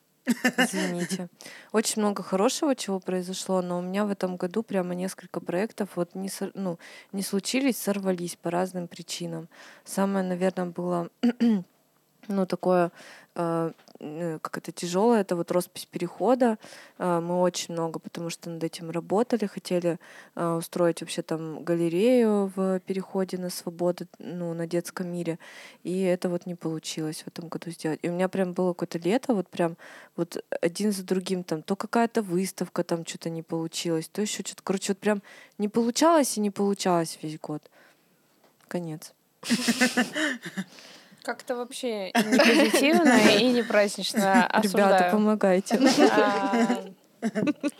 Извините. Очень много хорошего, чего произошло, но у меня в этом году прямо несколько проектов вот не, ну, не случились, сорвались по разным причинам. Самое, наверное, было ну, такое Э, как это тяжелое, это вот роспись перехода. Э, мы очень много, потому что над этим работали, хотели э, устроить вообще там галерею в переходе на свободу, ну, на детском мире. И это вот не получилось в этом году сделать. И у меня прям было какое-то лето, вот прям вот один за другим там, то какая-то выставка там что-то не получилось, то еще что-то. Короче, вот прям не получалось и не получалось весь год. Конец. Как-то вообще не позитивно и не празднично. Ребята, помогайте. А,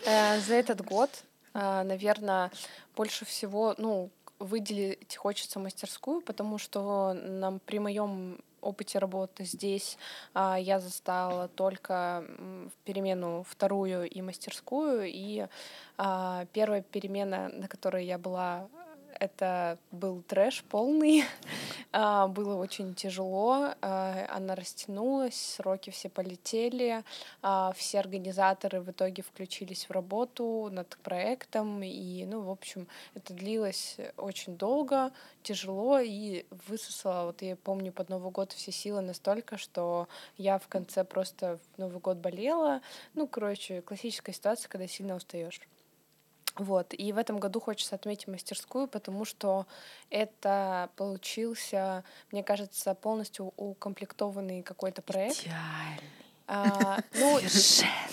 э, за этот год, а, наверное, больше всего, ну, выделить хочется мастерскую, потому что нам при моем опыте работы здесь а, я застала только перемену вторую и мастерскую, и а, первая перемена, на которой я была это был трэш полный. А, было очень тяжело. А, она растянулась, сроки все полетели. А, все организаторы в итоге включились в работу над проектом. И, ну, в общем, это длилось очень долго, тяжело и высосала, вот я помню, под Новый год все силы настолько, что я в конце просто в Новый год болела. Ну, короче, классическая ситуация, когда сильно устаешь. Вот. И в этом году хочется отметить мастерскую, потому что это получился, мне кажется, полностью укомплектованный какой-то проект. Идеальный. А, ну,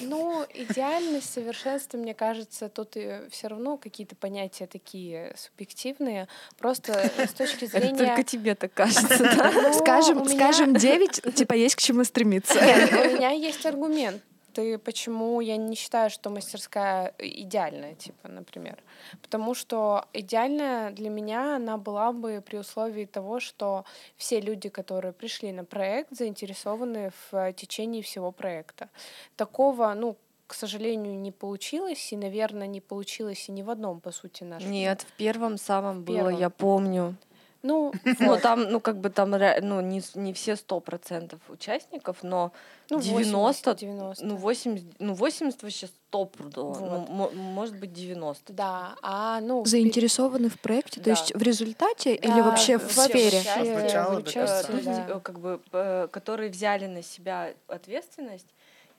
ну, идеальность, совершенство, мне кажется, тут все равно какие-то понятия такие субъективные. Просто с точки зрения... только тебе так кажется, да? Ну, скажем, скажем 9, типа есть к чему стремиться. Нет, у меня есть аргумент ты почему я не считаю, что мастерская идеальная, типа, например. Потому что идеальная для меня она была бы при условии того, что все люди, которые пришли на проект, заинтересованы в течение всего проекта. Такого, ну, к сожалению, не получилось, и, наверное, не получилось и ни в одном, по сути, нашем. Нет, в первом самом в было, первом. я помню. Ну, ну там, ну как бы там, ну не, не все сто процентов участников, но ну, 90, 90, ну 80, ну 80 вообще сто ну, вот. ну, может быть 90. Да, а ну заинтересованы в проекте, да. то есть в результате да, или вообще в сфере? Начала, да. как бы, э, которые взяли на себя ответственность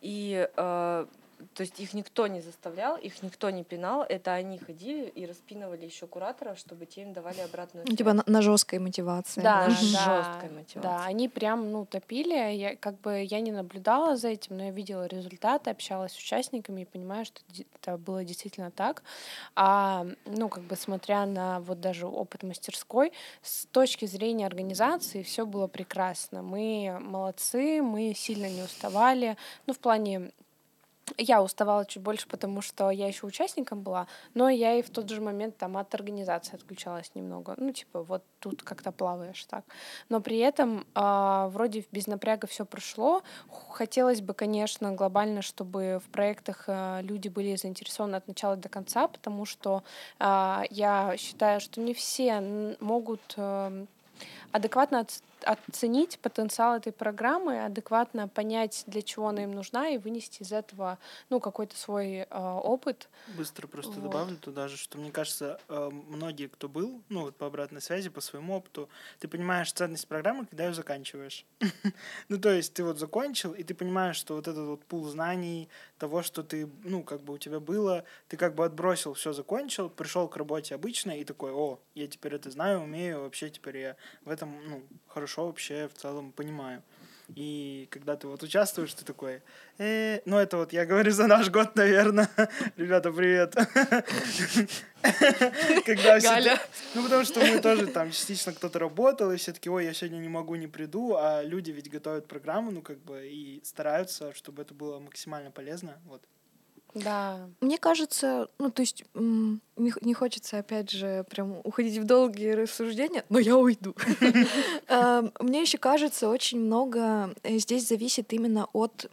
и э, то есть их никто не заставлял, их никто не пинал, это они ходили и распинывали еще кураторов, чтобы те им давали обратную связь. Типа на, на жесткой мотивации. Да, на да, жесткой мотивации. Да, они прям, ну, топили. Я, как бы я не наблюдала за этим, но я видела результаты, общалась с участниками и понимаю, что это было действительно так. А, ну, как бы смотря на вот даже опыт мастерской, с точки зрения организации все было прекрасно. Мы молодцы, мы сильно не уставали. Ну, в плане я уставала чуть больше, потому что я еще участником была, но я и в тот же момент там от организации отключалась немного. Ну, типа, вот тут как-то плаваешь так. Но при этом э, вроде без напряга все прошло. Хотелось бы, конечно, глобально, чтобы в проектах э, люди были заинтересованы от начала до конца, потому что э, я считаю, что не все могут э, адекватно оценить потенциал этой программы, адекватно понять, для чего она им нужна, и вынести из этого ну, какой-то свой э, опыт. Быстро просто вот. добавлю туда же, что мне кажется, э, многие, кто был, ну вот по обратной связи, по своему опыту, ты понимаешь ценность программы, когда ее заканчиваешь. ну, то есть ты вот закончил, и ты понимаешь, что вот этот вот пул знаний, того, что ты, ну, как бы у тебя было, ты как бы отбросил, все закончил, пришел к работе обычно и такой, о, я теперь это знаю, умею, вообще теперь я в этом, ну, хорошо вообще в целом понимаю. И когда ты вот участвуешь, ты такой, э, ну это вот я говорю за наш год, наверное. Ребята, привет. Когда Галя. Ну потому что мы тоже там частично кто-то работал, и все таки ой, я сегодня не могу, не приду, а люди ведь готовят программу, ну как бы, и стараются, чтобы это было максимально полезно, вот. Да. Мне кажется, ну, то есть не, хочется, опять же, прям уходить в долгие рассуждения, но я уйду. Эм, мне еще кажется, очень много э, здесь зависит именно от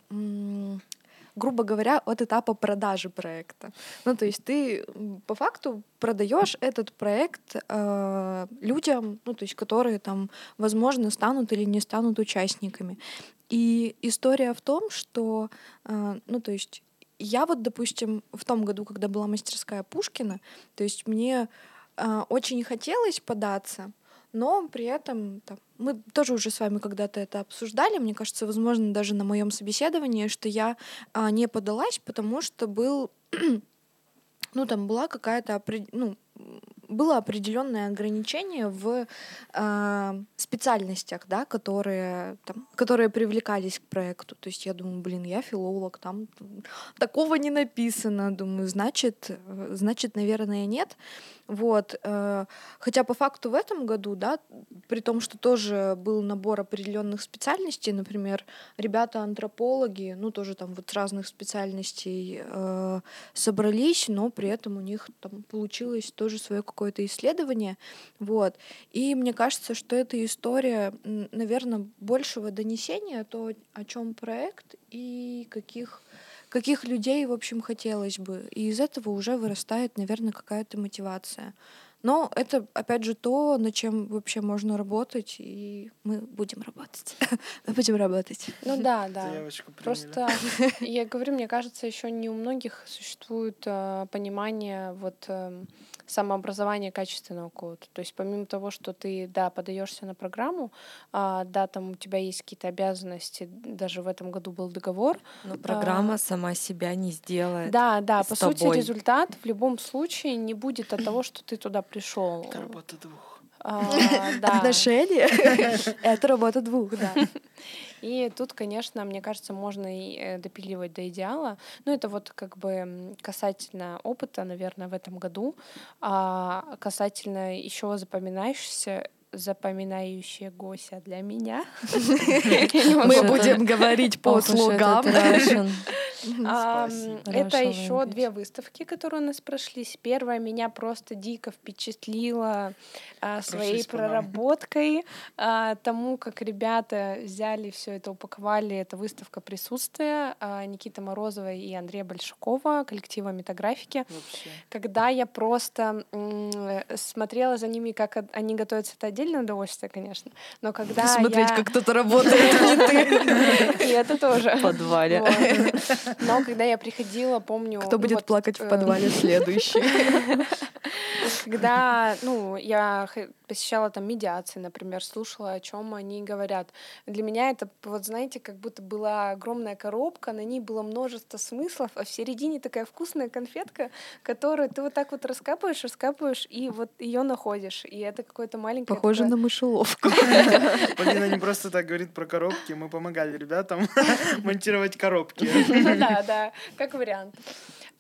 грубо говоря, от этапа продажи проекта. Ну, то есть ты по факту продаешь этот проект э, людям, ну, то есть которые там, возможно, станут или не станут участниками. И история в том, что, э, ну, то есть я вот, допустим, в том году, когда была мастерская Пушкина, то есть мне э, очень хотелось податься, но при этом там, мы тоже уже с вами когда-то это обсуждали, мне кажется, возможно, даже на моем собеседовании, что я э, не подалась, потому что был, ну там была какая-то, ну было определенное ограничение в э, специальностях, да, которые, там, которые привлекались к проекту. То есть я думаю, блин, я филолог, там такого не написано. Думаю, значит, значит, наверное, нет. Вот. Э, хотя по факту в этом году, да, при том, что тоже был набор определенных специальностей, например, ребята-антропологи, ну, тоже там вот с разных специальностей э, собрались, но при этом у них там получилось тоже свое какое-то исследование, вот. И мне кажется, что эта история, наверное, большего донесения, то, о чем проект и каких каких людей, в общем, хотелось бы. И из этого уже вырастает, наверное, какая-то мотивация. Но это, опять же, то, над чем вообще можно работать, и мы будем работать. мы будем работать. Ну да, да. Просто я говорю, мне кажется, еще не у многих существует э, понимание вот э, самообразования качественного какого-то. То есть помимо того, что ты, да, подаешься на программу, а, да, там у тебя есть какие-то обязанности, даже в этом году был договор. Но программа а, сама себя не сделает. Да, да, по тобой. сути результат в любом случае не будет от того, что ты туда пришел. Это работа двух. А, Отношения — это работа двух, да. И тут, конечно, мне кажется, можно и э, допиливать до идеала. Ну, это вот как бы касательно опыта, наверное, в этом году. А касательно еще запоминающихся запоминающая Гося для меня. Мы будем говорить по слогам. Это еще две выставки, которые у нас прошлись. Первая меня просто дико впечатлила а, своей проработкой, а, тому, как ребята взяли все это, упаковали. Это выставка присутствия а, Никита Морозова и Андрея Большакова, коллектива метаграфики. Когда я просто смотрела за ними, как они готовятся, это отдельное удовольствие, конечно. Но когда Смотреть, как кто-то работает, не ты. И это тоже. В подвале. Но когда я приходила, помню... Кто будет плакать в э, подвале следующий? Когда, ну, я посещала там медиации, например, слушала, о чем они говорят. Для меня это, вот знаете, как будто была огромная коробка, на ней было множество смыслов, а в середине такая вкусная конфетка, которую ты вот так вот раскапываешь, раскапываешь, и вот ее находишь. И это какое-то маленькое... Похоже на мышеловку. Полина не просто так говорит про коробки, мы помогали ребятам монтировать коробки. Да, да, как вариант.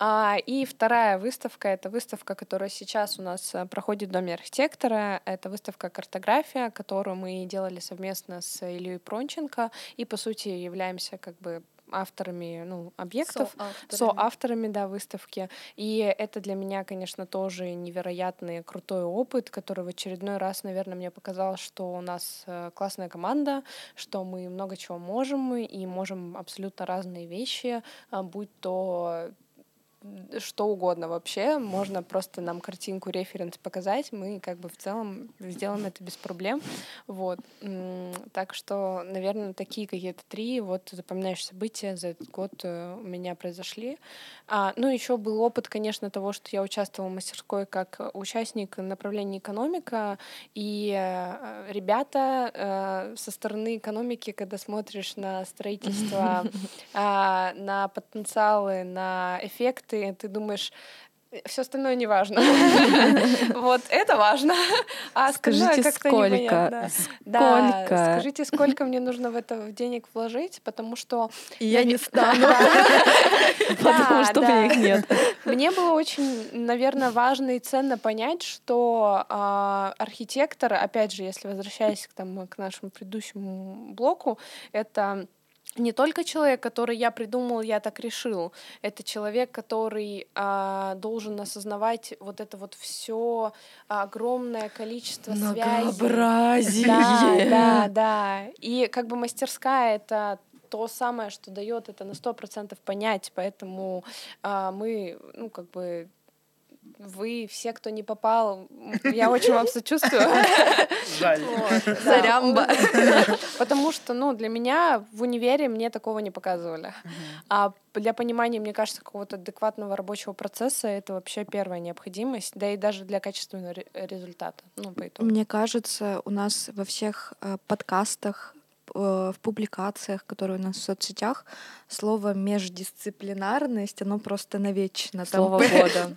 А, и вторая выставка — это выставка, которая сейчас у нас э, проходит в Доме архитектора. Это выставка «Картография», которую мы делали совместно с Ильей Пронченко и, по сути, являемся как бы авторами ну, объектов, соавторами, со да, выставки. И это для меня, конечно, тоже невероятный крутой опыт, который в очередной раз, наверное, мне показал, что у нас э, классная команда, что мы много чего можем и можем абсолютно разные вещи, а, будь то что угодно вообще. Можно просто нам картинку, референс показать. Мы как бы в целом сделаем это без проблем. Вот. Так что, наверное, такие какие-то три вот запоминающие события за этот год э, у меня произошли. А, ну, еще был опыт, конечно, того, что я участвовала в мастерской как участник направления экономика. И э, ребята э, со стороны экономики, когда смотришь на строительство, а, на потенциалы, на эффекты, ты, ты думаешь, все остальное не важно. Вот это важно. А скажите, сколько? Да, скажите, сколько мне нужно в это денег вложить, потому что... Я не стану. Потому что у меня их нет. Мне было очень, наверное, важно и ценно понять, что а, архитектор, опять же, если возвращаясь к нашему предыдущему блоку, это не только человек, который я придумал, я так решил. Это человек, который а, должен осознавать вот это вот все огромное количество связей. Да, да, да. И как бы мастерская это то самое, что дает это на сто процентов понять, поэтому а, мы, ну как бы вы все, кто не попал, я очень вам сочувствую. Жаль. Зарямба. Потому что, ну, для меня в универе мне такого не показывали. А для понимания, мне кажется, какого-то адекватного рабочего процесса это вообще первая необходимость, да и даже для качественного результата. Ну, по итогу. Мне кажется, у нас во всех э, подкастах в публикациях, которые у нас в соцсетях, слово междисциплинарность, оно просто навечно. Слово года.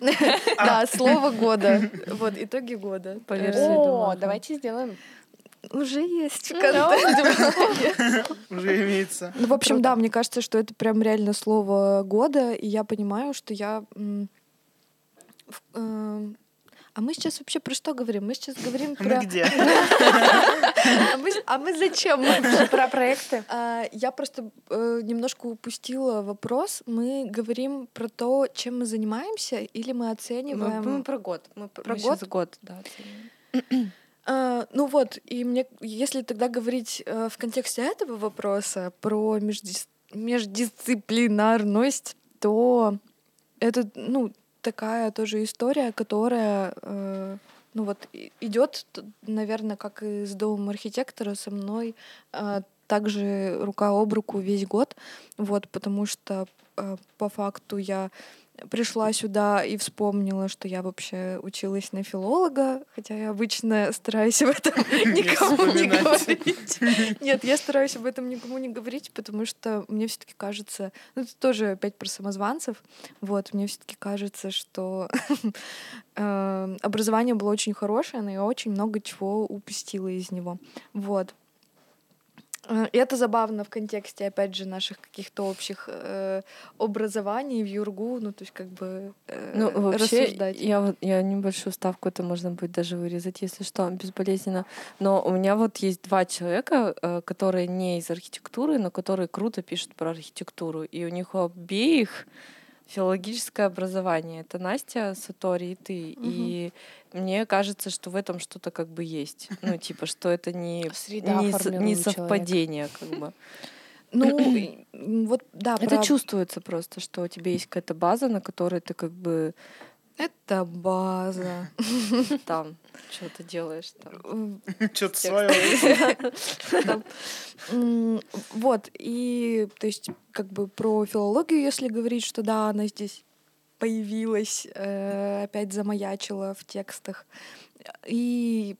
Да, слово года. Вот, итоги года. По версии О, давайте сделаем уже есть Уже имеется. Ну, в общем, да, мне кажется, что это прям реально слово года, и я понимаю, что я А мы сейчас вообще про что говорим? Мы сейчас говорим Мы про... где? А мы, а мы зачем? Про проекты. А, Я просто э, немножко упустила вопрос. Мы говорим про то, чем мы занимаемся, или мы оцениваем... мы про год. Мы про, год? да. оцениваем. А, ну вот, и мне, если тогда говорить э, в контексте этого вопроса про междис- междисциплинарность, то это, ну, такая тоже история, которая, э, ну вот, идет, наверное, как и с домом архитектора со мной, э, также рука об руку весь год, вот, потому что э, по факту я пришла сюда и вспомнила, что я вообще училась на филолога, хотя я обычно стараюсь об этом никому не говорить. Нет, я стараюсь об этом никому не говорить, потому что мне все-таки кажется, ну это тоже опять про самозванцев, вот, мне все-таки кажется, что э, образование было очень хорошее, но я очень много чего упустила из него, вот. Э, И это забавно в контексте, опять же, наших каких-то общих э, образований в Юргу, ну, то есть как бы э, Ну, вообще, рассуждать. я вот я небольшую ставку, это можно будет даже вырезать, если что, безболезненно. Но у меня вот есть два человека, э, которые не из архитектуры, но которые круто пишут про архитектуру. И у них у обеих филологическое образование. Это Настя Сатори и ты. И мне кажется, что в этом что-то как бы есть. Ну, типа, что это не, Среда не, не совпадение, как бы. Ну, вот, да, Это правда. чувствуется просто, что у тебя есть какая-то база, на которой ты как бы Это база. там что-то делаешь. Там. Что-то свое. Вот, и, то есть, как бы про филологию, если говорить, что да, она здесь появилась, э, опять замаячила в текстах. И,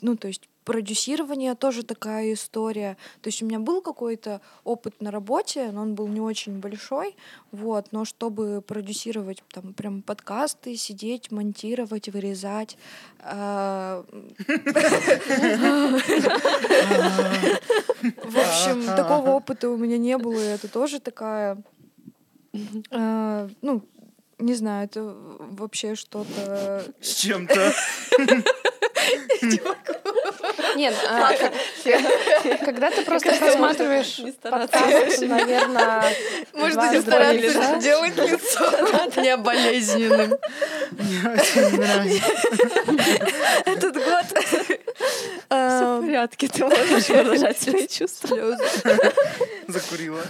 ну, то есть, продюсирование тоже такая история. То есть у меня был какой-то опыт на работе, но он был не очень большой, вот, но чтобы продюсировать там прям подкасты, сидеть, монтировать, вырезать, э, В общем, такого опыта у меня не было, и это тоже такая, э, ну, не знаю, это вообще что-то... С чем-то. Нет, а, к- когда ты просто просматриваешь подкаст, наверное, Можно не стараться делать лицо не болезненным. Мне очень нравится. Этот год... Все в порядке, ты можешь выражать свои чувства. Закурила.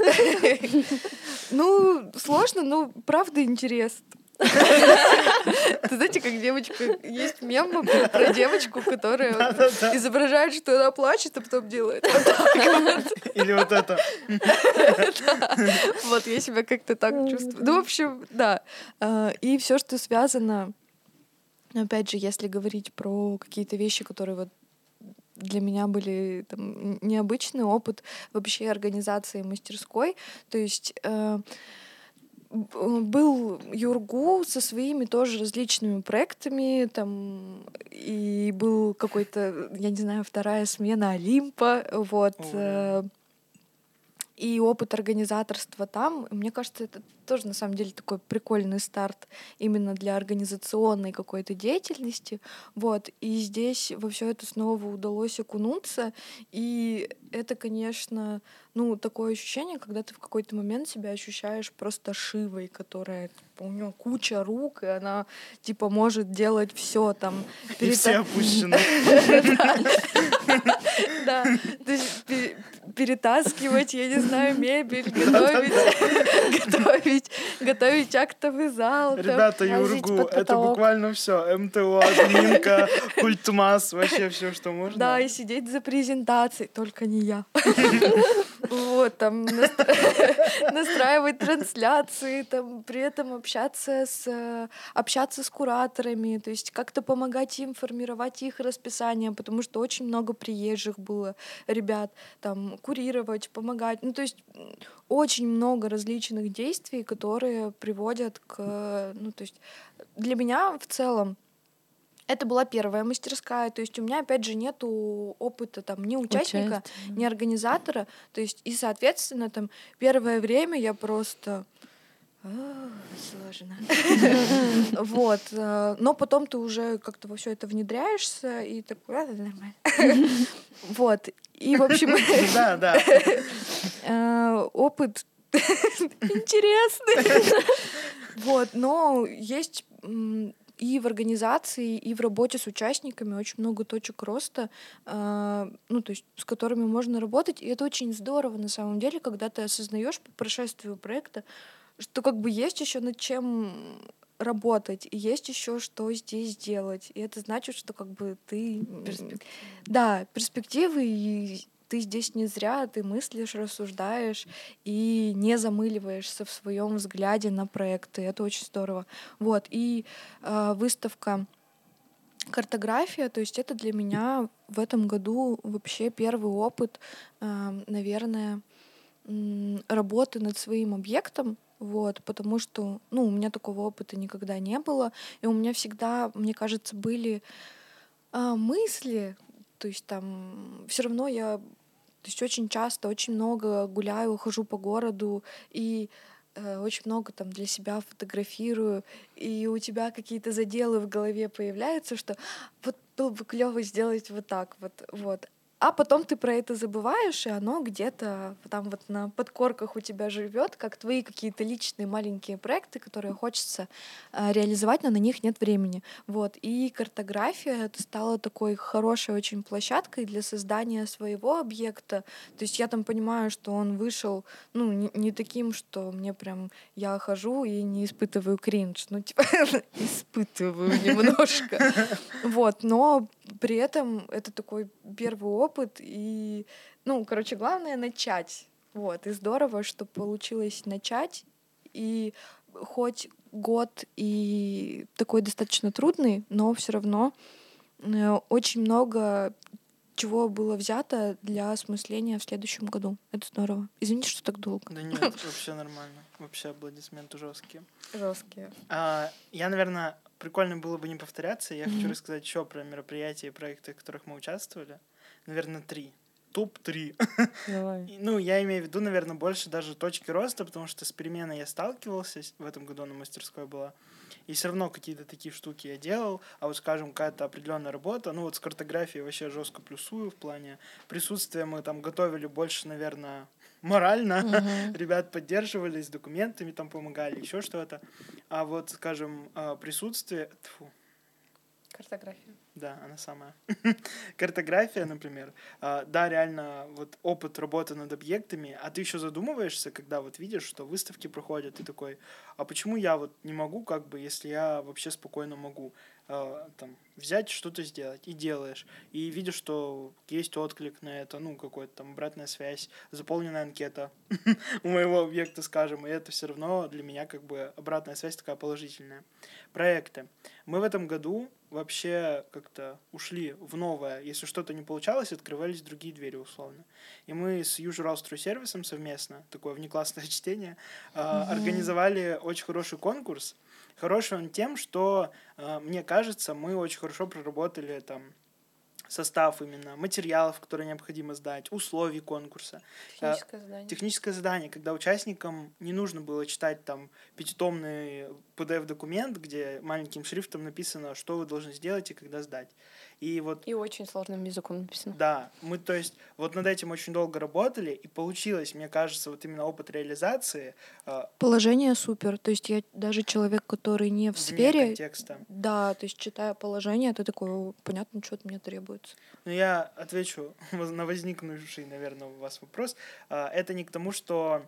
Ну, сложно, но правда интересно. Ты знаете, как девочка, есть мем про девочку, которая изображает, что она плачет, а потом делает. Или вот это. Вот, я себя как-то так чувствую. Ну, в общем, да. А, И все, что связано, опять же, если говорить про какие-то вещи, которые вот для меня были там, необычный опыт вообще организации мастерской. То есть э, был Юргу со своими тоже различными проектами, там, и был какой-то, я не знаю, вторая смена Олимпа, вот. Ой. э, и опыт организаторства там, мне кажется, это тоже на самом деле такой прикольный старт именно для организационной какой-то деятельности. Вот. И здесь во все это снова удалось окунуться. И это, конечно, ну, такое ощущение, когда ты в какой-то момент себя ощущаешь просто Шивой, которая типа, у нее куча рук, и она типа может делать все там. И перета- все опущены. Да, то есть пе- перетаскивать, я не знаю, мебель, готовить, готовить, готовить актовый зал. Ребята, Юргу, это буквально все. МТО, админка, культмас, вообще все, что можно. Да, и сидеть за презентацией, только не я. Вот, там настра- настраивать трансляции, там при этом общаться с, общаться с кураторами, то есть как-то помогать им формировать их расписание, потому что очень много приезжих было ребят, там, курировать, помогать. Ну, то есть очень много различных действий, которые приводят к... Ну, то есть для меня в целом это была первая мастерская, то есть у меня, опять же, нету опыта там ни участника, ни организатора, то есть и, соответственно, там первое время я просто А, Сложно. Вот. э, Но потом ты уже как-то во все это внедряешься и такой, а, нормально. Вот. И, в общем, Да, да. э, опыт интересный. Вот. Но есть и в организации, и в работе с участниками очень много точек роста, э, ну, то есть с которыми можно работать. И это очень здорово на самом деле, когда ты осознаешь по прошествию проекта, что как бы есть еще над чем работать, и есть еще что здесь делать. И это значит, что как бы ты... м, Да, перспективы, и ты здесь не зря, ты мыслишь, рассуждаешь и не замыливаешься в своем взгляде на проекты. Это очень здорово. Вот. И э, выставка картография, то есть это для меня в этом году вообще первый опыт, э, наверное, работы над своим объектом, вот, потому что, ну, у меня такого опыта никогда не было, и у меня всегда, мне кажется, были а, мысли, то есть там все равно я, то есть очень часто, очень много гуляю, хожу по городу и э, очень много там для себя фотографирую, и у тебя какие-то заделы в голове появляются, что вот было бы клево сделать вот так вот, вот. А потом ты про это забываешь, и оно где-то там вот на подкорках у тебя живет, как твои какие-то личные маленькие проекты, которые хочется э, реализовать, но на них нет времени. Вот. И картография это стала такой хорошей очень площадкой для создания своего объекта. То есть я там понимаю, что он вышел, ну, не, не таким, что мне прям я хожу и не испытываю кринж. Ну, типа, испытываю немножко. Вот, но при этом это такой первый опыт, и, ну, короче, главное начать. Вот, и здорово, что получилось начать, и хоть год и такой достаточно трудный, но все равно э, очень много чего было взято для осмысления в следующем году. Это здорово. Извините, что так долго. Да нет, вообще нормально. Вообще аплодисменты жесткие. Жесткие. А, я, наверное, прикольно было бы не повторяться. Я хочу Мгм. рассказать еще про мероприятия и проекты, в которых мы участвовали. Наверное, три. Топ-3. Давай. И, Ну, я имею в виду, наверное, больше даже точки роста, потому что с переменой я сталкивался, в этом году на мастерской была, и все равно какие-то такие штуки я делал, а вот, скажем, какая-то определенная работа, ну вот с картографией вообще жестко плюсую в плане присутствия мы там готовили больше, наверное, морально, Мгм. ребят поддерживали, с документами там помогали, еще что-то, а вот, скажем, а, присутствие, тьфу, Картография. Да, она самая. Картография, например. А, Да, реально, вот опыт работы над объектами, а ты еще задумываешься, когда вот видишь, что выставки проходят, ты такой, а почему я вот не могу, как бы, если я вообще спокойно могу а, там взять что-то сделать и делаешь, и видишь, что есть отклик на это, ну, какой-то там обратная связь, заполненная анкета у моего объекта, скажем, и это все равно для меня как бы обратная связь такая положительная. Проекты. Мы в этом году вообще как-то ушли в новое. Если что-то не получалось, открывались другие двери условно. И мы с Южуралстрой сервисом совместно, такое внеклассное чтение, а, организовали очень хороший конкурс. Хороший он тем, что, а, мне кажется, мы очень хорошо проработали там состав именно материалов, которые необходимо сдать, условий конкурса. А, Техническое задание. Техническое задание, когда участникам не нужно было читать там пятитомный PDF-документ, где маленьким шрифтом написано, что вы должны сделать и когда сдать. И вот И очень сложным языком написано. да, мы, то есть, вот над этим очень долго работали, и получилось, мне кажется, вот именно опыт реализации э, Положение супер. То есть я даже человек, который не в сфере, контекста. да, то есть читая положение, ты такой, «О, понятно, что от меня требуется. Ну, я отвечу на возникнувший, наверное, у вас вопрос. А, Это не к тому, что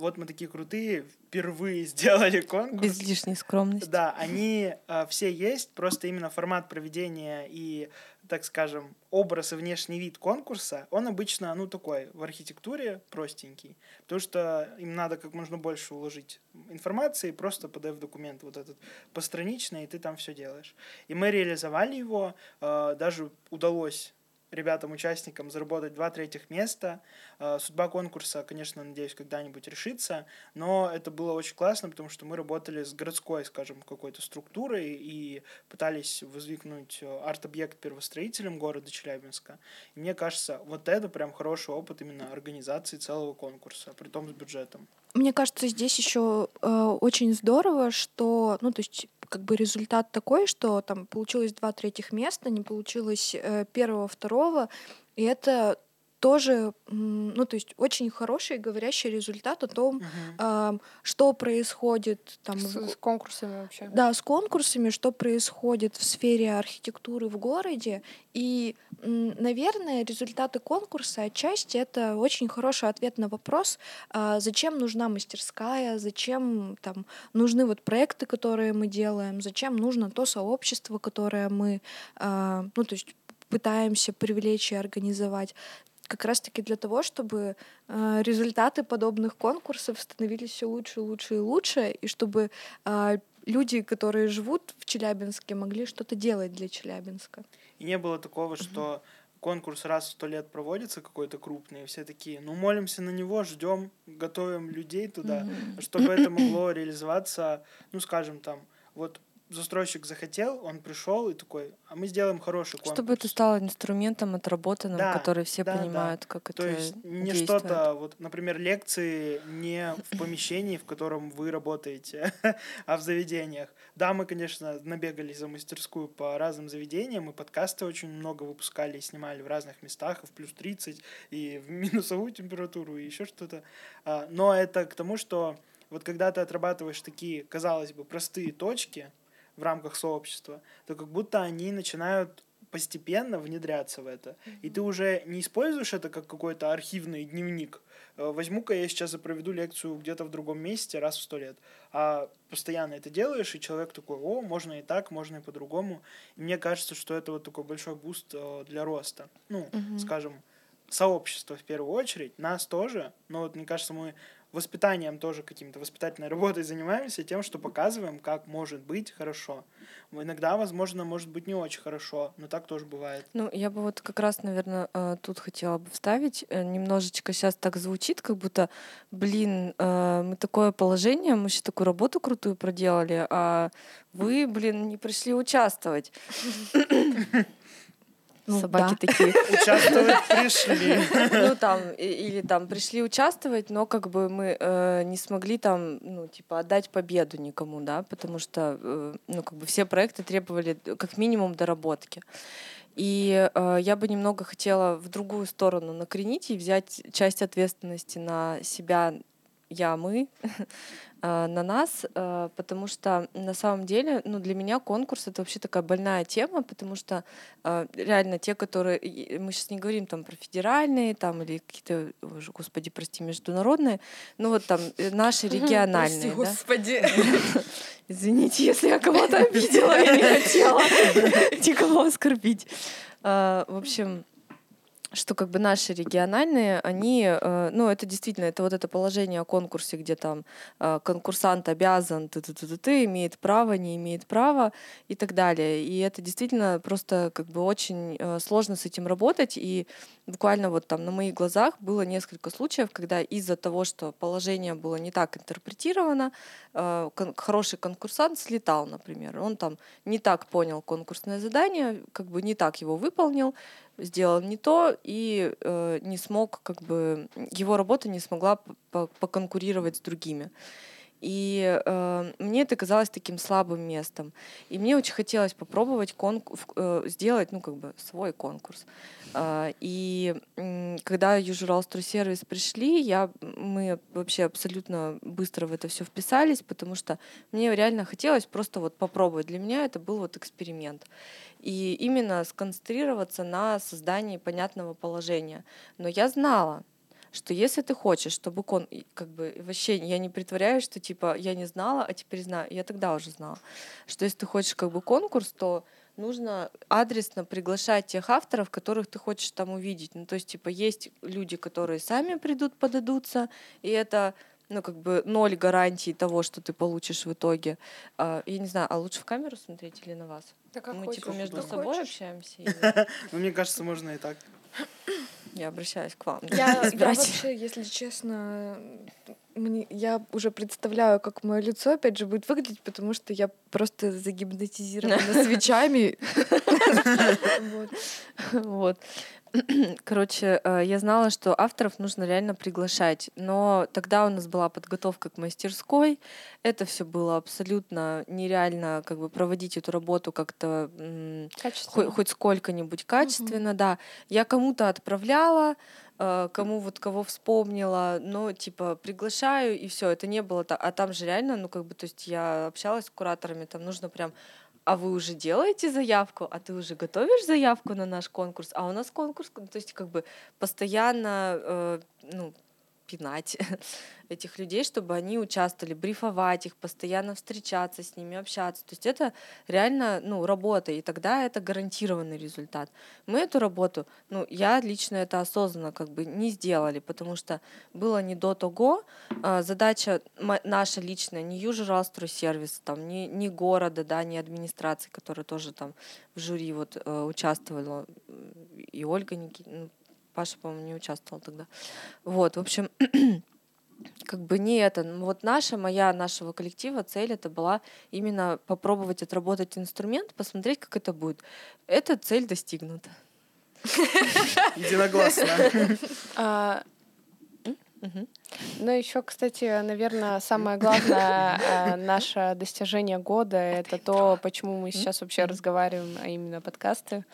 вот мы такие крутые, впервые сделали конкурс. Без лишней скромности. Да, они а, все есть, просто именно формат проведения и, так скажем, образ и внешний вид конкурса, он обычно, ну, такой, в архитектуре простенький, потому что им надо как можно больше уложить информации, просто PDF-документ вот этот постраничный, и ты там все делаешь. И мы реализовали его, а, даже удалось ребятам-участникам заработать два третьих места. Э, судьба конкурса, конечно, надеюсь, когда-нибудь решится, но это было очень классно, потому что мы работали с городской, скажем, какой-то структурой и пытались воздвигнуть э, арт-объект первостроителем города Челябинска. И мне кажется, вот это прям хороший опыт именно организации целого конкурса, при том с бюджетом. Мне кажется, здесь еще э, очень здорово, что, ну, то есть как бы результат такой, что там получилось два третьих места, не получилось э, первого, второго, и это тоже, ну, то есть очень хороший говорящий результат о том, uh-huh. э, что происходит там с, с конкурсами вообще. Да, с конкурсами, что происходит в сфере архитектуры в городе. И, наверное, результаты конкурса отчасти это очень хороший ответ на вопрос, э, зачем нужна мастерская, зачем там нужны вот проекты, которые мы делаем, зачем нужно то сообщество, которое мы, э, ну, то есть пытаемся привлечь и организовать как раз-таки для того, чтобы э, результаты подобных конкурсов становились все лучше, лучше и лучше, и чтобы э, люди, которые живут в Челябинске, могли что-то делать для Челябинска. И не было такого, что конкурс раз в сто лет проводится какой-то крупный, и все такие, ну, молимся на него, ждем, готовим людей туда, чтобы это могло реализоваться, ну, скажем, там, вот застройщик захотел, он пришел и такой, а мы сделаем хороший конкурс. Чтобы это стало инструментом отработанным, да, который все да, понимают, да. как То это есть не что-то, вот, например, лекции не в помещении, в котором вы работаете, а в заведениях. Да, мы, конечно, набегали за мастерскую по разным заведениям, и подкасты очень много выпускали и снимали в разных местах, и в плюс 30, и в минусовую температуру, и еще что-то. А, но это к тому, что вот когда ты отрабатываешь такие, казалось бы, простые точки, в рамках сообщества, то как будто они начинают постепенно внедряться в это. И ты уже не используешь это как какой-то архивный дневник. Э, возьму-ка я сейчас и проведу лекцию где-то в другом месте раз в сто лет. А постоянно это делаешь, и человек такой, о, можно и так, можно и по-другому. И мне кажется, что это вот такой большой boost э, для роста. Ну, mm-hmm. скажем, сообщество в первую очередь, нас тоже. Но вот мне кажется, мы воспитанием тоже каким-то, воспитательной работой занимаемся, тем, что показываем, как может быть хорошо. Иногда, возможно, может быть не очень хорошо, но так тоже бывает. Ну, я бы вот как раз, наверное, э, тут хотела бы вставить. Э, немножечко сейчас так звучит, как будто, блин, э, мы такое положение, мы еще такую работу крутую проделали, а вы, блин, не пришли участвовать. Ну, Собаки да. такие. Участвовать пришли. Ну, там, или там пришли участвовать, но как бы мы э, не смогли там, ну, типа, отдать победу никому, да, потому что, э, ну, как бы все проекты требовали как минимум доработки. И э, я бы немного хотела в другую сторону накренить и взять часть ответственности на себя, я, мы, на нас, э, потому что на самом деле, ну, для меня конкурс это вообще такая больная тема, потому что э, реально те, которые, мы сейчас не говорим там про федеральные, там или какие-то, господи, прости, международные, ну вот там наши региональные. Прости, господи. Извините, если я кого-то обидела, я не хотела никого оскорбить. В общем, что как бы наши региональные, они, э, ну, это действительно, это вот это положение о конкурсе, где там э, конкурсант обязан, ты ты ты ты имеет право, не имеет права и так далее. И это действительно просто как бы очень э, сложно с этим работать. И буквально вот там на моих глазах было несколько случаев, когда из-за того, что положение было не так интерпретировано, хороший конкурсант слетал, например. Он там не так понял конкурсное задание, как бы не так его выполнил, сделал не то и э, не смог, как бы, его работа не смогла поконкурировать с другими. И э, мне это казалось таким слабым местом. И мне очень хотелось попробовать конкурс, э, сделать, ну, как бы, свой конкурс. Э, и э, когда Южурал Стройсервис пришли, я, мы вообще абсолютно быстро в это все вписались, потому что мне реально хотелось просто вот попробовать. Для меня это был вот эксперимент и именно сконцентрироваться на создании понятного положения. Но я знала, что если ты хочешь, чтобы кон, как бы вообще я не притворяюсь, что типа я не знала, а теперь знаю, я тогда уже знала, что если ты хочешь как бы конкурс, то нужно адресно приглашать тех авторов, которых ты хочешь там увидеть. Ну, то есть, типа, есть люди, которые сами придут, подадутся, и это ну, как бы ноль гарантий того, что ты получишь в итоге. А, я не знаю, а лучше в камеру смотреть или на вас? Да как Мы хочешь. типа между собой хочешь. общаемся? Ну, мне кажется, можно и так. Я обращаюсь к вам. Я, я вообще, если честно, мне, я уже представляю, как мое лицо опять же будет выглядеть, потому что я просто загипнотизирована свечами. Вот. Короче, э, я знала, что авторов нужно реально приглашать, но тогда у нас была подготовка к мастерской. Это все было абсолютно нереально, как бы проводить эту работу как-то хоть, хоть сколько-нибудь качественно, да. Я кому-то отправляла, э, кому вот кого вспомнила, но типа приглашаю и все. Это не было так. А там же реально, ну как бы, то есть я общалась с кураторами, там нужно прям а вы уже делаете заявку, а ты уже готовишь заявку на наш конкурс, а у нас конкурс, то есть как бы постоянно, э, ну, пинать этих людей, чтобы они участвовали, брифовать их, постоянно встречаться с ними, общаться. То есть это реально ну, работа, и тогда это гарантированный результат. Мы эту работу, ну, я лично это осознанно как бы не сделали, потому что было не до того. А, Задача наша личная, не Story сервис, там, не, не города, да, не администрации, которая тоже там в жюри вот э, участвовала, и Ольга Никитина, Паша, по-моему, не участвовал тогда. Вот, в общем, как бы не это. Ну, Вот наша, моя, нашего коллектива цель это была именно попробовать отработать инструмент, посмотреть, как это будет. Эта цель достигнута. Единогласно. Мгм. Ну, еще, кстати, наверное, самое главное а, наше достижение года это то, почему мы сейчас вообще разговариваем, а именно подкасты.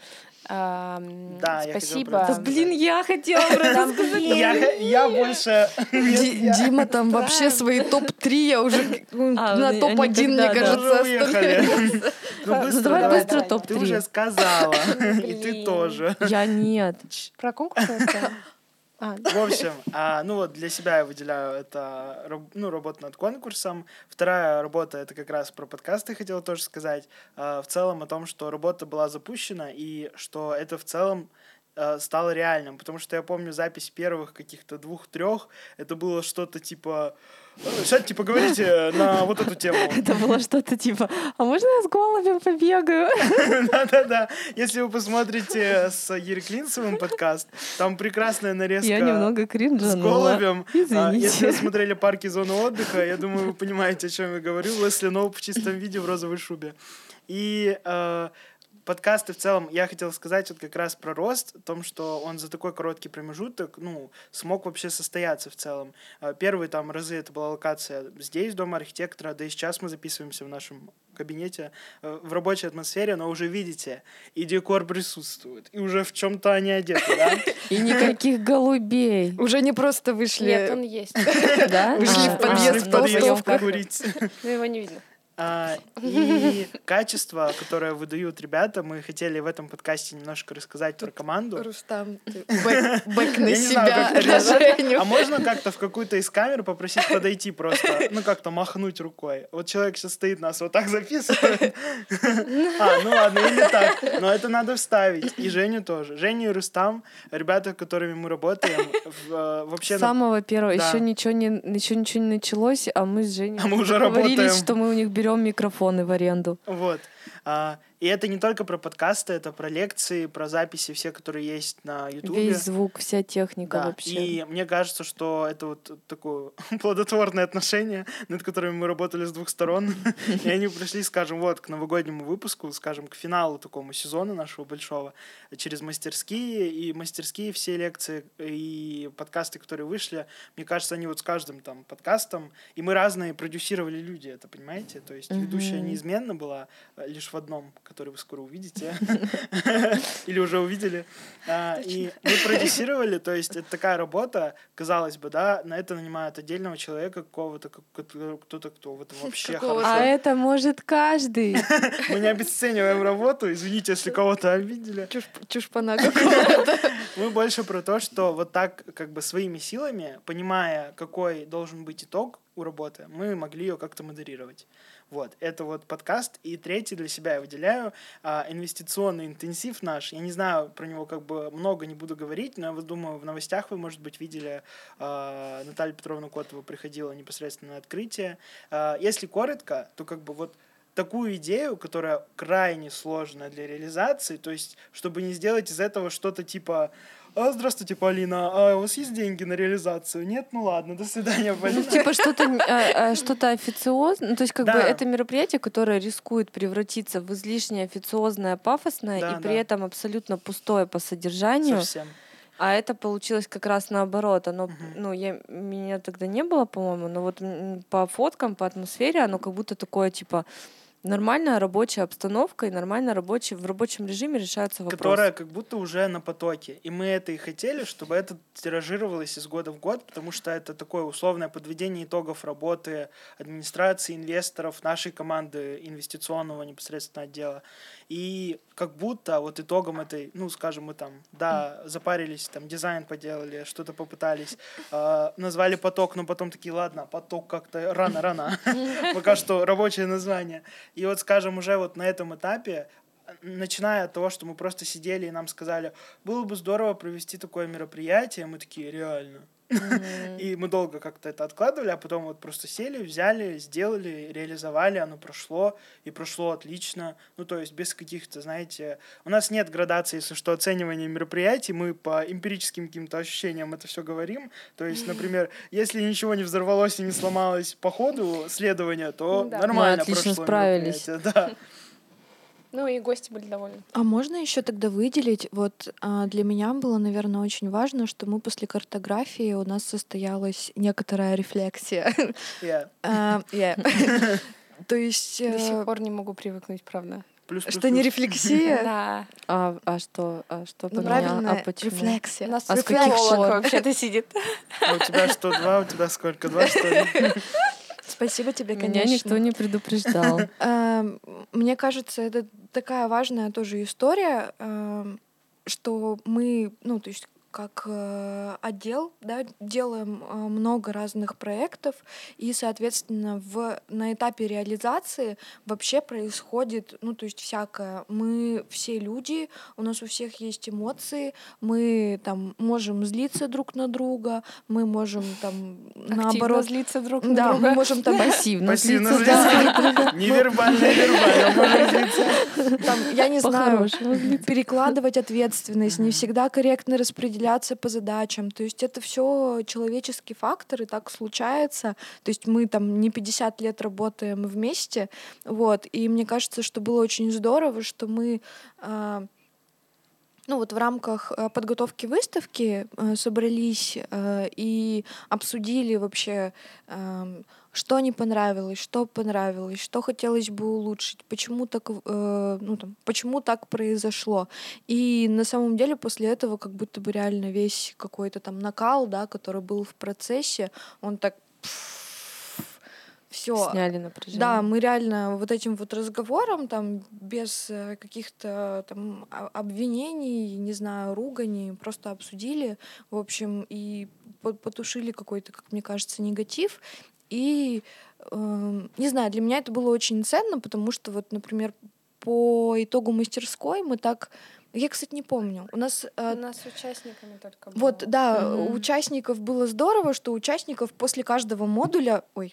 А, Да, я Спасибо. это Да, блин, я хотела про это сказать. Я, я больше... Ди- Дима там вообще свои топ-3, я уже ну, А, на они- топ-1, они мне кажется, остановилась. Ну быстро, давай быстро Ты топ-три. уже сказала. И ты тоже. Я нет. Про конкурс рассказывай? А, В общем, а, ну вот для себя я выделяю это ну, работа над конкурсом. Вторая работа это как раз про подкасты хотела тоже сказать. А, в целом о том, что работа была запущена и что это в целом а, стало реальным. Потому что я помню запись первых каких-то двух-трех. Это было что-то типа... э, Сейчас типа говорите на вот эту тему. Это было что-то типа, а можно я с голубем побегаю? Да-да-да. Если вы посмотрите с Ереклинцевым подкаст, там прекрасная нарезка Я немного кринжа, с голубем. А, извините. Если вы смотрели парки зоны отдыха, я думаю, вы понимаете, о чем я говорю. Лесли Ноуп в чистом виде в розовой шубе. И э, подкасты в целом, я хотел сказать вот как раз про рост, о том, что он за такой короткий промежуток, ну, смог вообще состояться в целом. Э, Первые там разы это была локация здесь, Дома архитектора, да и сейчас мы записываемся в нашем кабинете э, в рабочей атмосфере, но уже видите, и декор присутствует, и уже в чем-то они одеты, да? И никаких голубей. Уже не просто вышли. Нет, он есть, Да? Вышли А, в подъезд Вышли в подъезд толстовках. но его не видно. А, И качество, которое выдают ребята, мы хотели в этом подкасте немножко рассказать про команду. Рустам, ты бэк, бэк на Я не знаю, себя. А можно как-то в какую-то из камер попросить подойти просто, ну как-то махнуть рукой. Вот человек сейчас стоит, нас вот так записывает. А, ну ладно, или так. Но это надо вставить. И Женю тоже. Женю и Рустам, ребята, с которыми мы работаем, э, вообще... С самого первого. Еще ничего не, началось, а мы с Женей А мы уже работаем. что мы у них берем микрофоны в аренду. Вот. А, и это не только про подкасты, это про лекции, про записи все, которые есть на Ютубе. Весь звук, вся техника Да, вообще. и мне кажется, что это вот такое плодотворное отношение, над которыми мы работали с двух сторон. И они пришли, скажем, вот к новогоднему выпуску, скажем, к финалу такому сезона нашего большого, через мастерские, и мастерские все лекции и подкасты, которые вышли, мне кажется, они вот с каждым там подкастом, и мы разные продюсировали люди, это понимаете? То есть ведущая неизменно была э, лишь в одном, который вы скоро увидите. Или уже увидели. А, И мы продюсировали, то есть это такая работа, казалось бы, да, на это нанимают отдельного человека какого-то, кто-то, кто в этом вообще Какого-то. А хорошо. это может каждый. Мы не обесцениваем работу, извините, если кого-то обидели. Чушь, чушпана какого-то. Мы больше про то, что вот так как бы своими силами, понимая, какой должен быть итог у работы, мы могли ее как-то модерировать. Вот, это вот подкаст. И третий для себя я выделяю а, инвестиционный интенсив наш. Я не знаю про него как бы много не буду говорить, но я думаю, в новостях вы, может быть, видели, а, Наталья Петровна Котова приходила непосредственно на открытие. А, если коротко, то как бы вот такую идею, которая крайне сложная для реализации, то есть, чтобы не сделать из этого что-то типа а, здравствуйте, Полина, а у вас есть деньги на реализацию? Нет? Ну ладно, до свидания, Ну, Полина. типа что-то а, а, что-то официозное. Ну, то есть, как бы это мероприятие, которое рискует превратиться в излишне официозное, пафосное Да, и при этом абсолютно пустое по содержанию. Совсем. А это получилось как раз наоборот. Оно, Мгм. ну, я, меня тогда не было, по-моему, но вот по фоткам, по атмосфере оно как будто такое, типа, нормальная рабочая обстановка и нормально рабочий, в рабочем режиме решаются вопросы. которая как будто уже на потоке. И мы это и хотели, чтобы это тиражировалось из года в год, потому что это такое условное подведение итогов работы администрации, инвесторов, нашей команды инвестиционного непосредственно отдела. И как будто вот итогом этой, ну, скажем, мы там, да, запарились, там, дизайн поделали, что-то попытались, э, назвали поток, но потом такие, ладно, поток как-то рано-рано, пока что рабочее название. И вот, скажем, уже вот на этом этапе начиная от того, что мы просто сидели и нам сказали, было бы здорово провести такое мероприятие, мы такие, реально. И мы долго как-то это откладывали, а потом вот просто сели, взяли, сделали, реализовали, оно прошло, и прошло отлично. Ну, то есть без каких-то, знаете... У нас нет градации, если что, оценивания мероприятий, мы по эмпирическим каким-то ощущениям это все говорим. То есть, например, если ничего не взорвалось и не сломалось по ходу следования, то Да. нормально Мы отлично прошло справились. мероприятие, Да. Ну и гости были довольны. А можно еще тогда выделить, вот а, для меня было, наверное, очень важно, что мы после картографии у нас состоялась некоторая рефлексия. Я. А, я- То есть, До сих э, пор не могу привыкнуть, правда. Плюс, плюс, что не плюс. рефлексия, Да. А, а что, а что ну, поменяло? правильно, А почему? У рефлексия. нас А пор? вообще-то сидит. А у тебя что, два? У тебя сколько? Два, что ли? Спасибо тебе, Меня конечно. никто не предупреждал. Эм, Мне кажется, это такая важная тоже история, эм, что мы, ну, то есть как э, отдел, да, делаем э, много разных проектов, и, соответственно, в, на этапе реализации вообще происходит, ну, то есть всякое. Мы все люди, у нас у всех есть эмоции, мы там можем злиться друг на друга, мы можем там Активно наоборот... злиться друг на Да, мы друга. можем там Пассивно Пассивно злиться, да. Невербально, вербально. можно злиться. там, я не знаю, перекладывать ответственность, не всегда корректно распределяться по задачам. То есть это все человеческий фактор, и так случается. То есть мы там не 50 лет работаем вместе, вот. И мне кажется, что было очень здорово, что мы а, ну вот в рамках э, подготовки выставки э, собрались и обсудили вообще, что не понравилось, что понравилось, что хотелось бы улучшить, почему так, э, ну там, почему так произошло. И на самом деле после этого как будто бы реально весь какой-то там накал, да, который был в процессе, он так все. Сняли напряжение. Да, мы реально вот этим вот разговором, там, без э, каких-то там обвинений, не знаю, руганий, просто обсудили, в общем, и по- потушили какой-то, как мне кажется, негатив. И, эм, не знаю, для меня это было очень ценно, потому что вот, например, по итогу мастерской мы так... Я, кстати, не помню. У нас э, У нас с участниками только вот, было. да, у Мгм. участников было здорово, что участников после каждого модуля... Ой,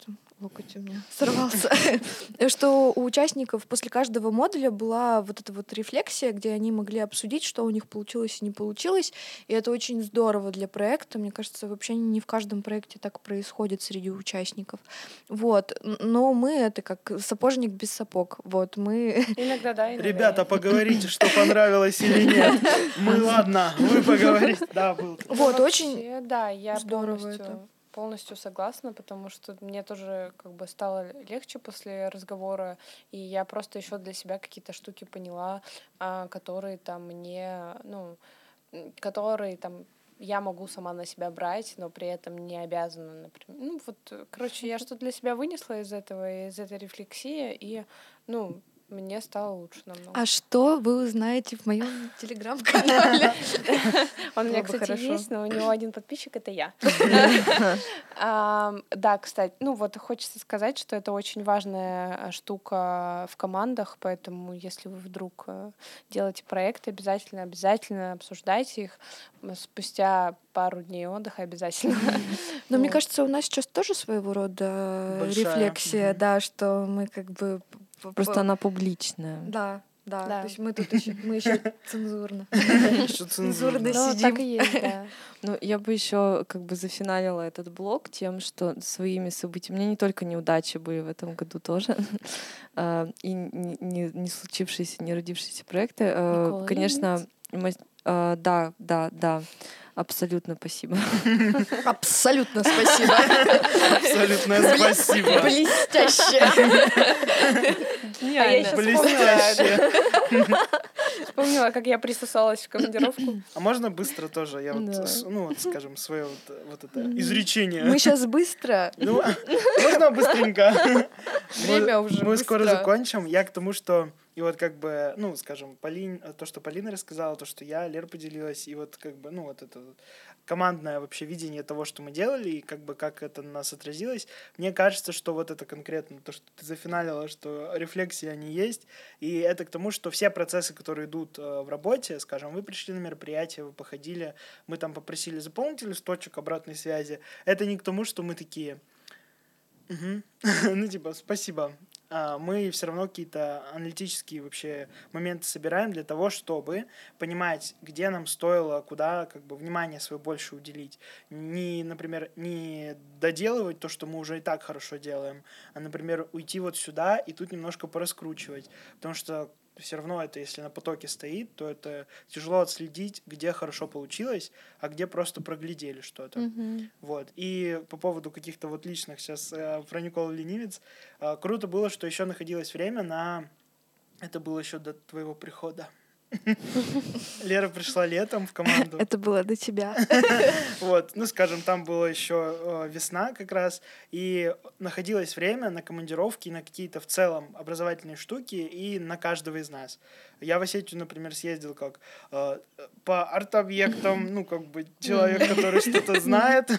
что локоть у меня сорвался. Что у участников после каждого модуля была вот эта вот рефлексия, где они могли обсудить, что у них получилось и не получилось. И это очень здорово для проекта. Мне кажется, вообще не в каждом проекте так происходит среди участников. Вот. Но мы это как сапожник без сапог. Вот, мы... Иногда да, иногда Ребята, поговорите, что понравилось или нет. Мы, ладно, вы поговорите. Да, был. Вот, очень Да, я здорово полностью, это. Полностью согласна, потому что мне тоже как бы стало легче после разговора, и я просто еще для себя какие-то штуки поняла, а, которые там мне, ну, которые там я могу сама на себя брать, но при этом не обязана, например. Ну вот, короче, я что для себя вынесла из этого, из этой рефлексии, и, ну, мне стало лучше намного. А что вы узнаете в моем телеграм-канале? Он у меня, кстати, есть, но у него один подписчик — это я. Да, кстати, ну вот хочется сказать, что это очень важная э, штука в командах, поэтому если вы вдруг э, делаете проекты, обязательно, обязательно обсуждайте их. Спустя пару дней отдыха обязательно. Но мне кажется, у нас сейчас тоже своего рода Большая. рефлексия, да, что мы как бы... Просто она публичная. Да, да, Да. То есть мы тут еще, мы еще цензурно. Еще Цензурно. Ну, сидим. так и есть, да. Ну, я бы еще как бы зафиналила этот блог тем, что своими событиями... У меня не только неудачи были в этом году тоже, а, и не, не- не случившиеся, не родившиеся проекты. А, Конечно, а, да, да, да, абсолютно спасибо. Абсолютно спасибо. Абсолютно спасибо. Блестяще. А я ещё Блестяще. Вспомнила, как я присосалась в командировку. А можно быстро тоже? Я вот, ну, вот, скажем, свое вот, вот это изречение. Мы сейчас быстро. Ну, можно быстренько? Время Мы- уже Мы скоро закончим. Я к тому, что и вот как бы, ну, скажем, Полин, то, что Полина рассказала, то, что я, Лера поделилась, и вот как бы, ну, вот это командное вообще видение того, что мы делали, и как бы как это на нас отразилось. Мне кажется, что вот это конкретно, то, что ты зафиналила, что рефлексии они есть, и это к тому, что все процессы, которые идут э, в работе, скажем, вы пришли на мероприятие, вы походили, мы там попросили заполнить листочек обратной связи, это не к тому, что мы такие, Мгм. ну, типа, спасибо. А, Мы все равно какие-то аналитические вообще моменты собираем для того, чтобы понимать, где нам стоило, куда как бы внимание свое больше уделить. Не, например, не доделывать то, что мы уже и так хорошо делаем, а, например, уйти вот сюда и тут немножко пораскручивать. Потому что все равно это, если на потоке стоит, то это тяжело отследить, где хорошо получилось, а где просто проглядели что-то. Вот. И по поводу каких-то вот личных сейчас э, про Николу Ленивец. э, круто было, что еще находилось время на... Это было еще до твоего прихода. Лера пришла летом в команду. Это было до тебя. Вот, ну, скажем, там была еще э, весна как раз, и находилось время на командировки, на какие-то в целом образовательные штуки и на каждого из нас. Я в Осетию, например, съездил как э, по арт-объектам, ну, как бы человек, который что-то знает,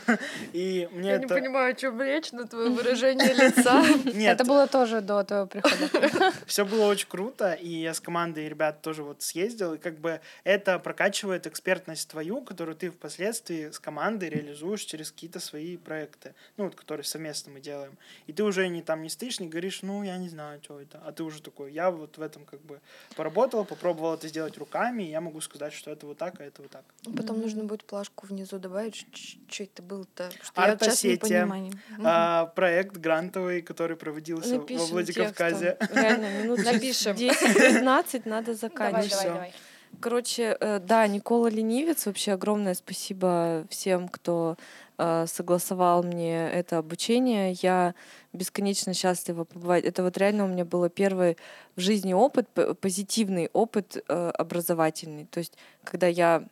и мне Я не понимаю, о чем речь, но твое выражение лица. Нет, Это было тоже до твоего прихода. все было очень круто, и я с командой ребят тоже вот съездил, и как бы это прокачивает экспертность твою, которую ты впоследствии с командой реализуешь через какие-то свои проекты, ну, вот, которые совместно мы делаем. И ты уже не там не стоишь, не говоришь, ну, я не знаю, что это, а ты уже такой, я вот в этом как бы поработал, попробовал это сделать руками, и я могу сказать, что это вот так, а это вот так. Потом нужно будет плашку внизу добавить, что это было-то. Что я сейчас не понимаю. А, проект грантовый, который проводился Напишем во Владикавказе. текстом. Реально, минут Напишем. 10-15 надо Давай, заканчивать. давай, всё. Давай. Короче, э, да, Никола Ленивец, вообще огромное спасибо всем, кто э, согласовал мне это обучение. Я бесконечно счастлива побывать. Это вот реально у меня был первый в жизни опыт, позитивный опыт э, образовательный. То есть, когда я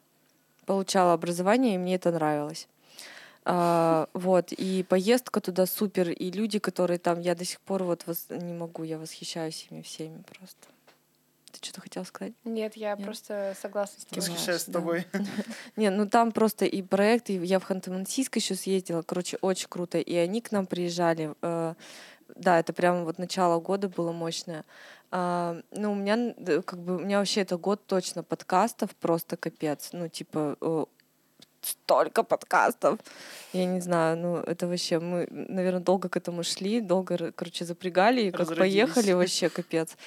получала образование, и мне это нравилось. А, вот, и поездка туда супер, и люди, которые там, я до сих пор вот вос- не могу, я восхищаюсь ими всеми просто. Ты что-то хотела сказать? Нет, я Нет. просто согласна с тем. Восхищаюсь. Да. тобой. Не, ну там просто и проект, и я в Ханты-Мансийск еще съездила, короче, очень круто. И они к нам приезжали. э, Да, это прям вот начало года было мощное. А, Ну, у меня, д- как бы, у меня вообще это год точно подкастов, просто капец. Ну, типа, э, столько подкастов. Я не знаю, ну, это вообще, мы, наверное, долго к этому шли, долго, короче, запрягали, и как поехали, вообще капец.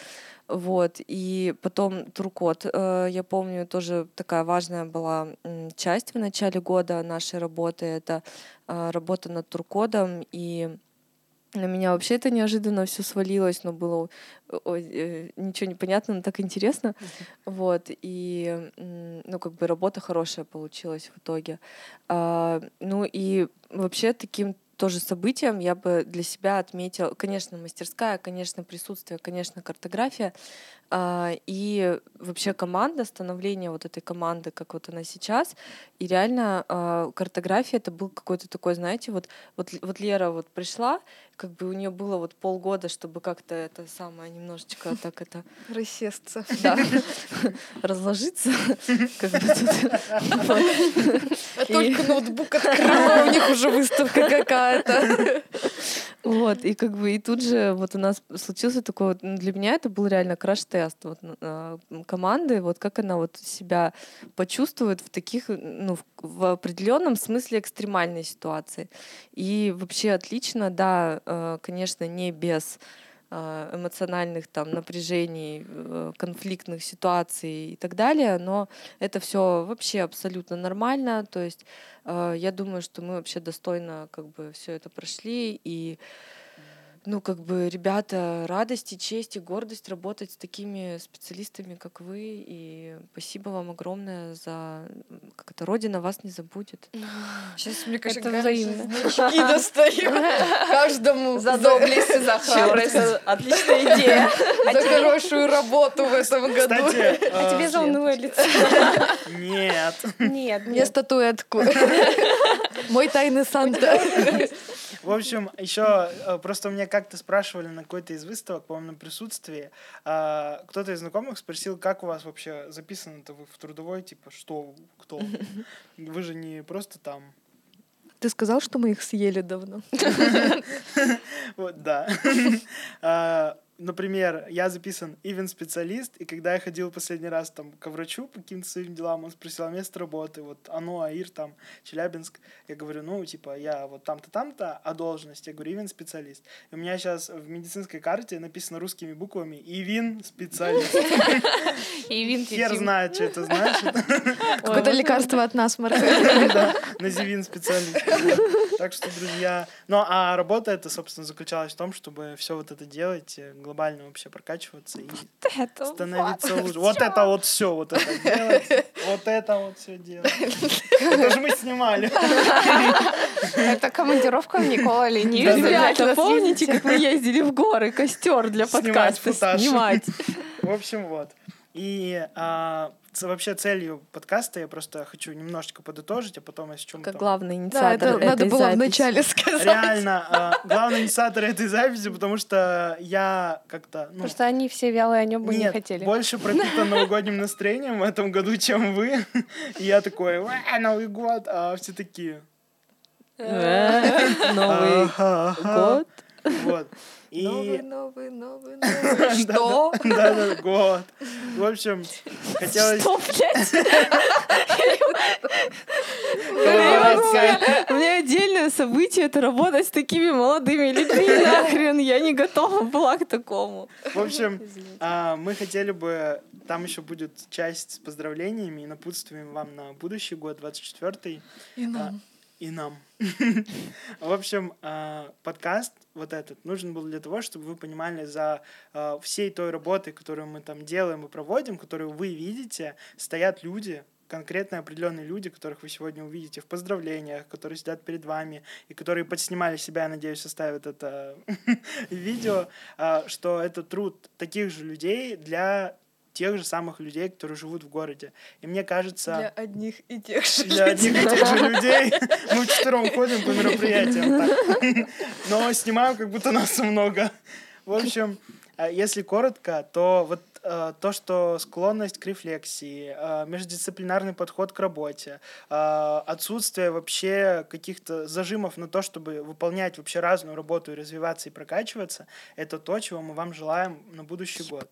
Вот, и потом Туркот, э, я помню, тоже такая важная была часть в начале года нашей работы, это э, работа над Туркодом, и на меня вообще это неожиданно все свалилось, но было э, ой, ничего не понятно, но так интересно. Вот, и, ну, как бы работа хорошая получилась в итоге. А, ну, и вообще таким тоже событием я бы для себя отметила, конечно, мастерская, конечно, присутствие, конечно, картография, а, и вообще команда, становление вот этой команды, как вот она сейчас. И реально а, картография это был какой-то такой, знаете, вот, вот, вот Лера вот пришла, как бы у нее было вот полгода, чтобы как-то это самое немножечко так это... Рассесться. Да, разложиться. Только ноутбук открыла, у них уже выставка какая-то. Вот, и как бы и тут же вот у нас случился такой вот, ну, для меня это был реально краш-тест вот, э, команды, вот как она вот себя почувствует в таких, ну, в, определенном смысле экстремальной ситуации. И вообще отлично, да, э, конечно, не без эмоциональных там напряжений, э, конфликтных ситуаций и так далее, но это все вообще абсолютно нормально, то есть э, я думаю, что мы вообще достойно как бы все это прошли и ну, как бы, ребята, радость и честь и гордость работать с такими специалистами, как вы. И спасибо вам огромное за... Как это, Родина вас не забудет. Сейчас, мне кажется, Это взаимно. значки достаем каждому За доблесть и за храбрость. Отличная идея. за хорошую работу в этом году. Кстати, А тебе за унылое лицо. нет. Нет, Мне нет. статуэтку. Мой тайный Санта. В общем, еще просто меня как-то спрашивали на какой-то из выставок, по-моему, на присутствии. а, Кто-то из знакомых спросил, как у вас вообще записано-то вы в трудовой, типа, что, кто? Вы же не просто там. Ты сказал, что мы их съели давно? Вот, да. Например, я записан ивент-специалист, и когда я ходил последний раз там к врачу по каким-то своим делам, он спросил о месте работы, вот оно, АИР, там, Челябинск. Я говорю, ну, типа, я вот там-то, там-то, а должность? Я говорю, ивент-специалист. И у меня сейчас в медицинской карте написано русскими буквами ивин-специалист. И винт Хер знает, что это значит. Какое-то лекарство от насморка. Да, називин специалист. Так что, друзья... Ну, а работа это, собственно, заключалась в том, чтобы все вот это делать, э, глобально вообще прокачиваться и становиться лучше. Вот это вот все, вот это делать, вот это вот все делать. Это же мы снимали. Это командировка в Никола. Да-да-да. Ребята, помните, как мы ездили в горы, костер для подкаста снимать? В общем, вот. И а, вообще целью подкаста я просто хочу немножечко подытожить, а потом если чем Как главный Да, инициатор это надо этой было записи. вначале сказать. Реально, а, главный инициатор этой записи, потому что я как-то... Ну, Потому что они все вялые, они бы не хотели. больше пропитан новогодним настроением в этом году, чем вы. И я такой, «Уа, Новый год, а все такие... Э, Новый год. Вот. И... Новый, новый, новый, новый. Что? Да, да, год. В общем, хотелось... Что, блядь? У меня отдельное событие — это работать с такими молодыми людьми. Нахрен, я не готова была к такому. В общем, а, мы хотели бы... Там еще будет часть с поздравлениями и напутствием вам на будущий год, 24-й. И нам. И нам. В общем, а, подкаст вот этот нужен был для того, чтобы вы понимали за а, всей той работой, которую мы там делаем и проводим, которую вы видите, стоят люди, конкретные определенные люди, которых вы сегодня увидите в поздравлениях, которые сидят перед вами и которые подснимали себя, я надеюсь, оставят это видео, а, что это труд таких же людей для тех же самых людей, которые живут в городе. И мне кажется... Для одних и тех же Для одних и тех же людей. Мы вчетвером ходим по мероприятиям. Но снимаем, как будто нас много. В общем, э, если коротко, то вот э, то, что склонность к рефлексии, э, междисциплинарный подход к работе, э, отсутствие вообще каких-то зажимов на то, чтобы выполнять вообще разную работу и развиваться и прокачиваться, это то, чего мы вам желаем на будущий год.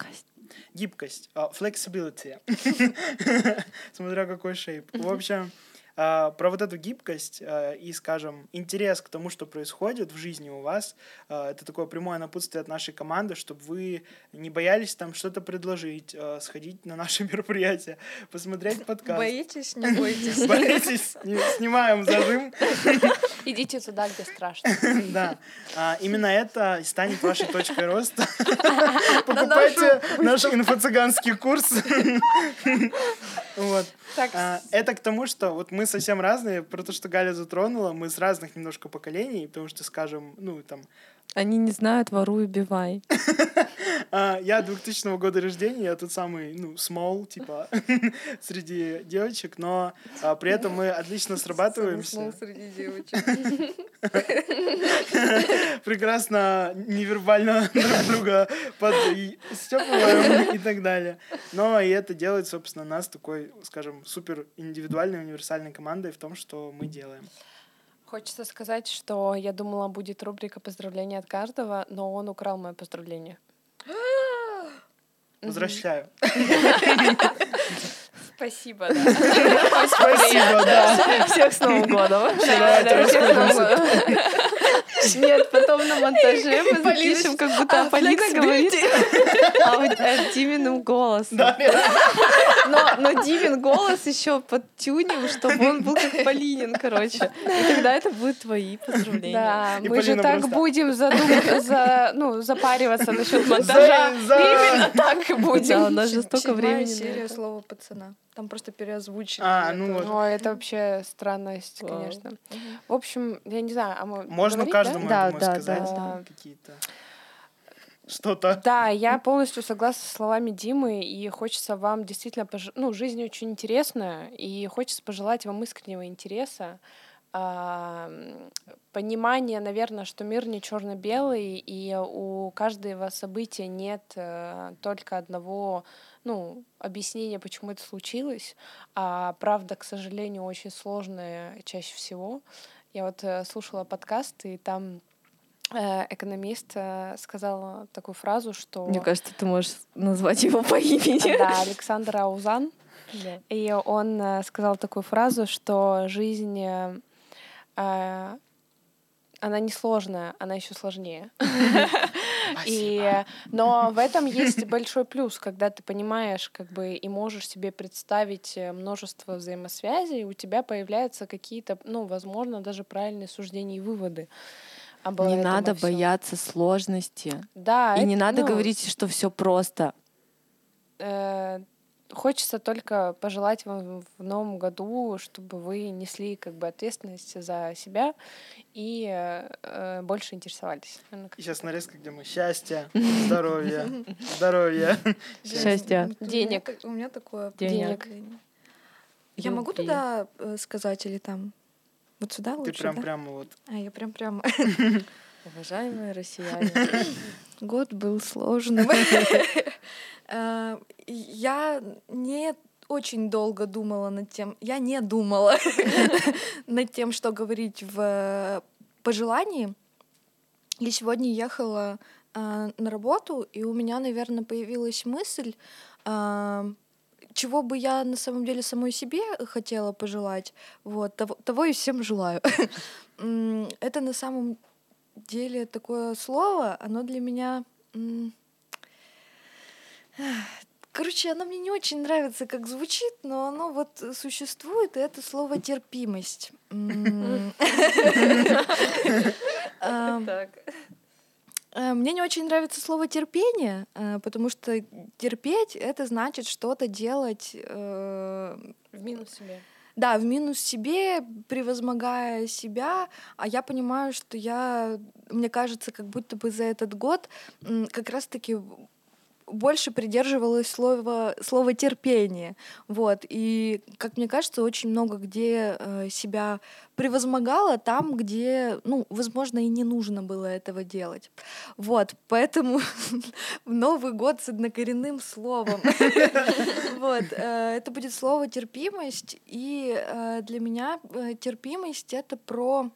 Гибкость, а, flexibility, смотря какой шейп. В общем, про вот эту гибкость а, и, скажем, интерес к тому, что происходит в жизни у вас, а, это такое прямое напутствие от нашей команды, чтобы вы не боялись там что-то предложить, сходить на наши мероприятия, посмотреть подкаст. Боитесь, не бойтесь. Боитесь? Снимаем зажим. Идите туда, где страшно. Да. А, именно это и станет вашей точкой роста. Покупайте наш инфо-цыганский курс. Вот. Так, А, это к тому, что вот мы совсем разные, про то, что Галя затронула, мы с разных немножко поколений, потому что, скажем, ну, там, Они не знают, воруй, убивай. а, я 2000 года рождения, я тот самый, ну, small, типа, среди девочек, но а, при этом мы отлично срабатываемся, среди девочек. прекрасно невербально друг друга подстёпываем и так далее. Но и это делает, собственно, нас такой, скажем, супер индивидуальной, универсальной командой в том, что мы делаем. Хочется сказать, что я думала, будет рубрика поздравления от каждого, но он украл мое поздравление. Возвращаю. Спасибо, да. Спасибо, да. Всех с Новым годом. Нет, потом на монтаже мы запишем, как будто Полина говорит, а у а Диминым голосом. Да, Но, но Димин голос еще подтюним, чтобы он был как Полинин, короче. И тогда это будут твои поздравления. Да, И мы же Полина так просто- будем задум- за, ну, запариваться насчет монтажа. За- за- Именно так и Да, у будем. нас же столько времени. серия слова пацана. Там просто переозвучили. А, это. ну вот. Ой, это вообще странность, Вау. конечно. В общем, я не знаю, а мы Можно говорить, каждому, Да, я думаю, да, сказать да. какие-то что-то. Да, я полностью согласна с словами Димы, и хочется вам действительно, пож... ну, жизнь очень интересная, и хочется пожелать вам искреннего интереса, понимания, наверное, что мир не черно-белый, и у каждого события нет э, только одного, ну, объяснения, почему это случилось, а правда, к сожалению, очень сложная чаще всего. Я вот э, слушала подкаст, и там экономист э, сказал такую фразу, что... Мне кажется, ты можешь назвать его по имени. Да, Александр Аузан. И он э, сказал такую фразу, что жизнь, э, э, она не сложная, она еще сложнее. И, э, но в этом есть большой плюс, когда ты понимаешь, как бы и можешь себе представить э, множество взаимосвязей, у тебя появляются какие-то, ну, возможно, даже правильные суждения и выводы. Об Не этом надо бояться сложности. Да, И это, не надо ну, говорить, что все просто. э, хочется только пожелать вам в новом году, чтобы вы несли как бы ответственность за себя и э, больше интересовались. И сейчас нарезка, где мы счастье, здоровье, здоровье. Счастья. Вот у меня Денег. У меня такое Денег. Я могу туда э, сказать или там? Вот сюда Ты лучше, прям да? прямо вот. А, я прям прям. Уважаемые россияне. Год был сложным. Э, Я не очень долго думала над тем, я не думала над тем, что говорить в пожелании. И сегодня ехала э, на работу, и у меня, наверное, появилась мысль, э, чего бы я на самом деле самой себе хотела пожелать, вот, того, того и всем желаю. Это на самом деле такое слово, оно для меня... Короче, оно мне не очень нравится, как звучит, но оно вот существует, и это слово терпимость. М. Э, Мне не очень нравится слово терпение, э, потому что терпеть это значит что-то делать э, В минус себе. да, в минус себе, превозмогая себя, а я понимаю, что я, мне кажется, как будто бы за этот год как раз-таки больше придерживалась слова, слова терпение. Вот. И, как мне кажется, очень много где э, себя превозмогала там, где, ну, возможно, и не нужно было этого делать. Вот. Поэтому Новый год с однокоренным словом. Вот. э, Это будет слово терпимость. И э, для меня терпимость это про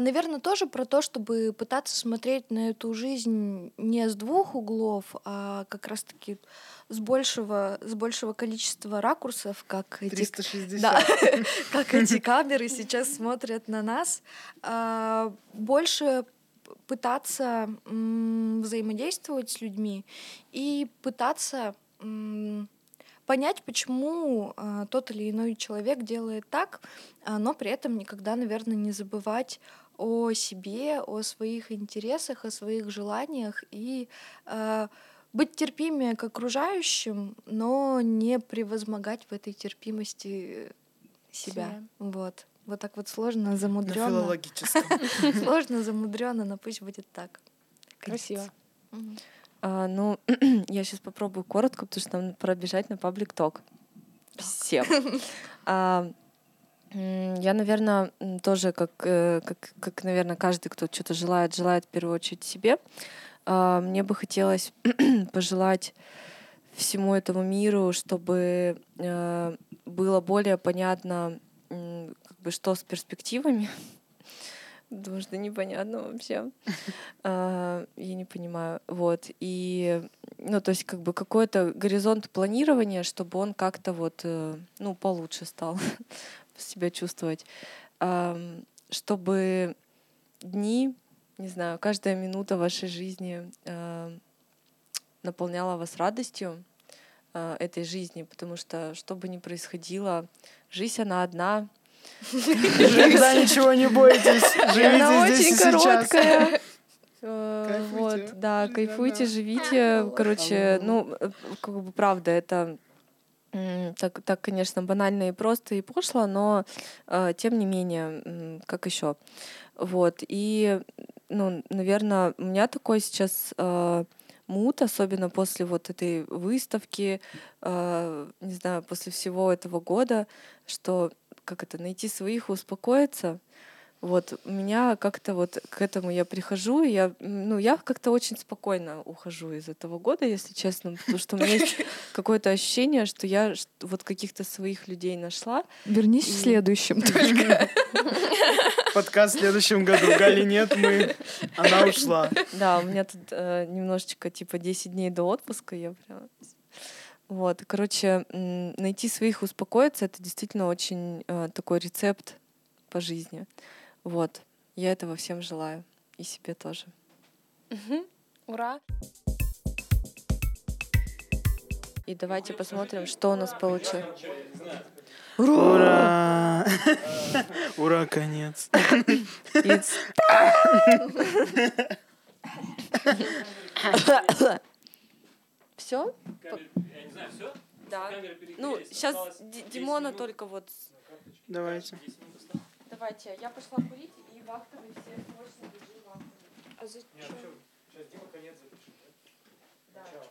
Наверное, тоже про то, чтобы пытаться смотреть на эту жизнь не с двух углов, а как раз-таки с большего, с большего количества ракурсов, как эти 360. да, как эти камеры сейчас смотрят на нас, а, больше пытаться взаимодействовать с людьми и пытаться понять, почему а, тот или иной человек делает так, а, но при этом никогда, наверное, не забывать о себе, о своих интересах, о своих желаниях и а, быть терпимее к окружающим, но не превозмогать в этой терпимости себя. Себя. Вот. Вот так вот сложно, На замудренно. филологическом. Сложно, замудренно, но пусть будет так. Красиво. А, ну, я сейчас попробую коротко, потому что нам пора бежать на паблик ток. Всем. А, Я, наверное, тоже, как, э, как, как, наверное, каждый, кто что-то желает, желает в первую очередь себе. А, Мне бы хотелось пожелать всему этому миру, чтобы э, было более понятно, как бы, что с перспективами. Потому что непонятно вообще. А, Я не понимаю. Вот. И, ну, то есть, как бы какой-то горизонт планирования, чтобы он как-то вот, э, ну, получше стал себя чувствовать. Чтобы дни, не знаю, каждая минута вашей жизни а, наполняла вас радостью а, этой жизни, потому что что бы ни происходило, жизнь она одна, Никогда ничего не бойтесь. она Живите здесь и очень сейчас. короткая. Кайфуйте. Вот, да, кайфуйте, живите. Короче, ну, э, как бы правда, это так, так, конечно, банально и просто и пошло, но э, тем не менее, как еще. Вот. И, ну, наверное, у меня такой сейчас э, мут, особенно после вот этой выставки, э, не знаю, после всего этого года, что как это, найти своих, успокоиться. Вот у меня как-то вот к этому я прихожу, и я, ну, я как-то очень спокойно ухожу из этого года, если честно, потому что у меня есть какое-то ощущение, что я вот каких-то своих людей нашла. Вернись в И- следующем только. Подкаст в следующем году. Гали нет, мы... Она ушла. Да, у меня тут э, немножечко типа 10 дней до отпуска, я прям... Вот, короче, найти своих, успокоиться, это действительно очень э, такой рецепт по жизни. Вот, я этого всем желаю. И себе тоже. Ура! И давайте посмотрим, что у нас получилось. Ура! Ура, конец. It's- все? Камера, я не знаю, все? Да. Ну, сейчас Димона минут. только вот... Давайте. Давайте, я пошла курить, и вахтовые все срочно бежим вахтовые. А ну зачем? Нет, ну, сейчас Дима конец запишет. Да. да.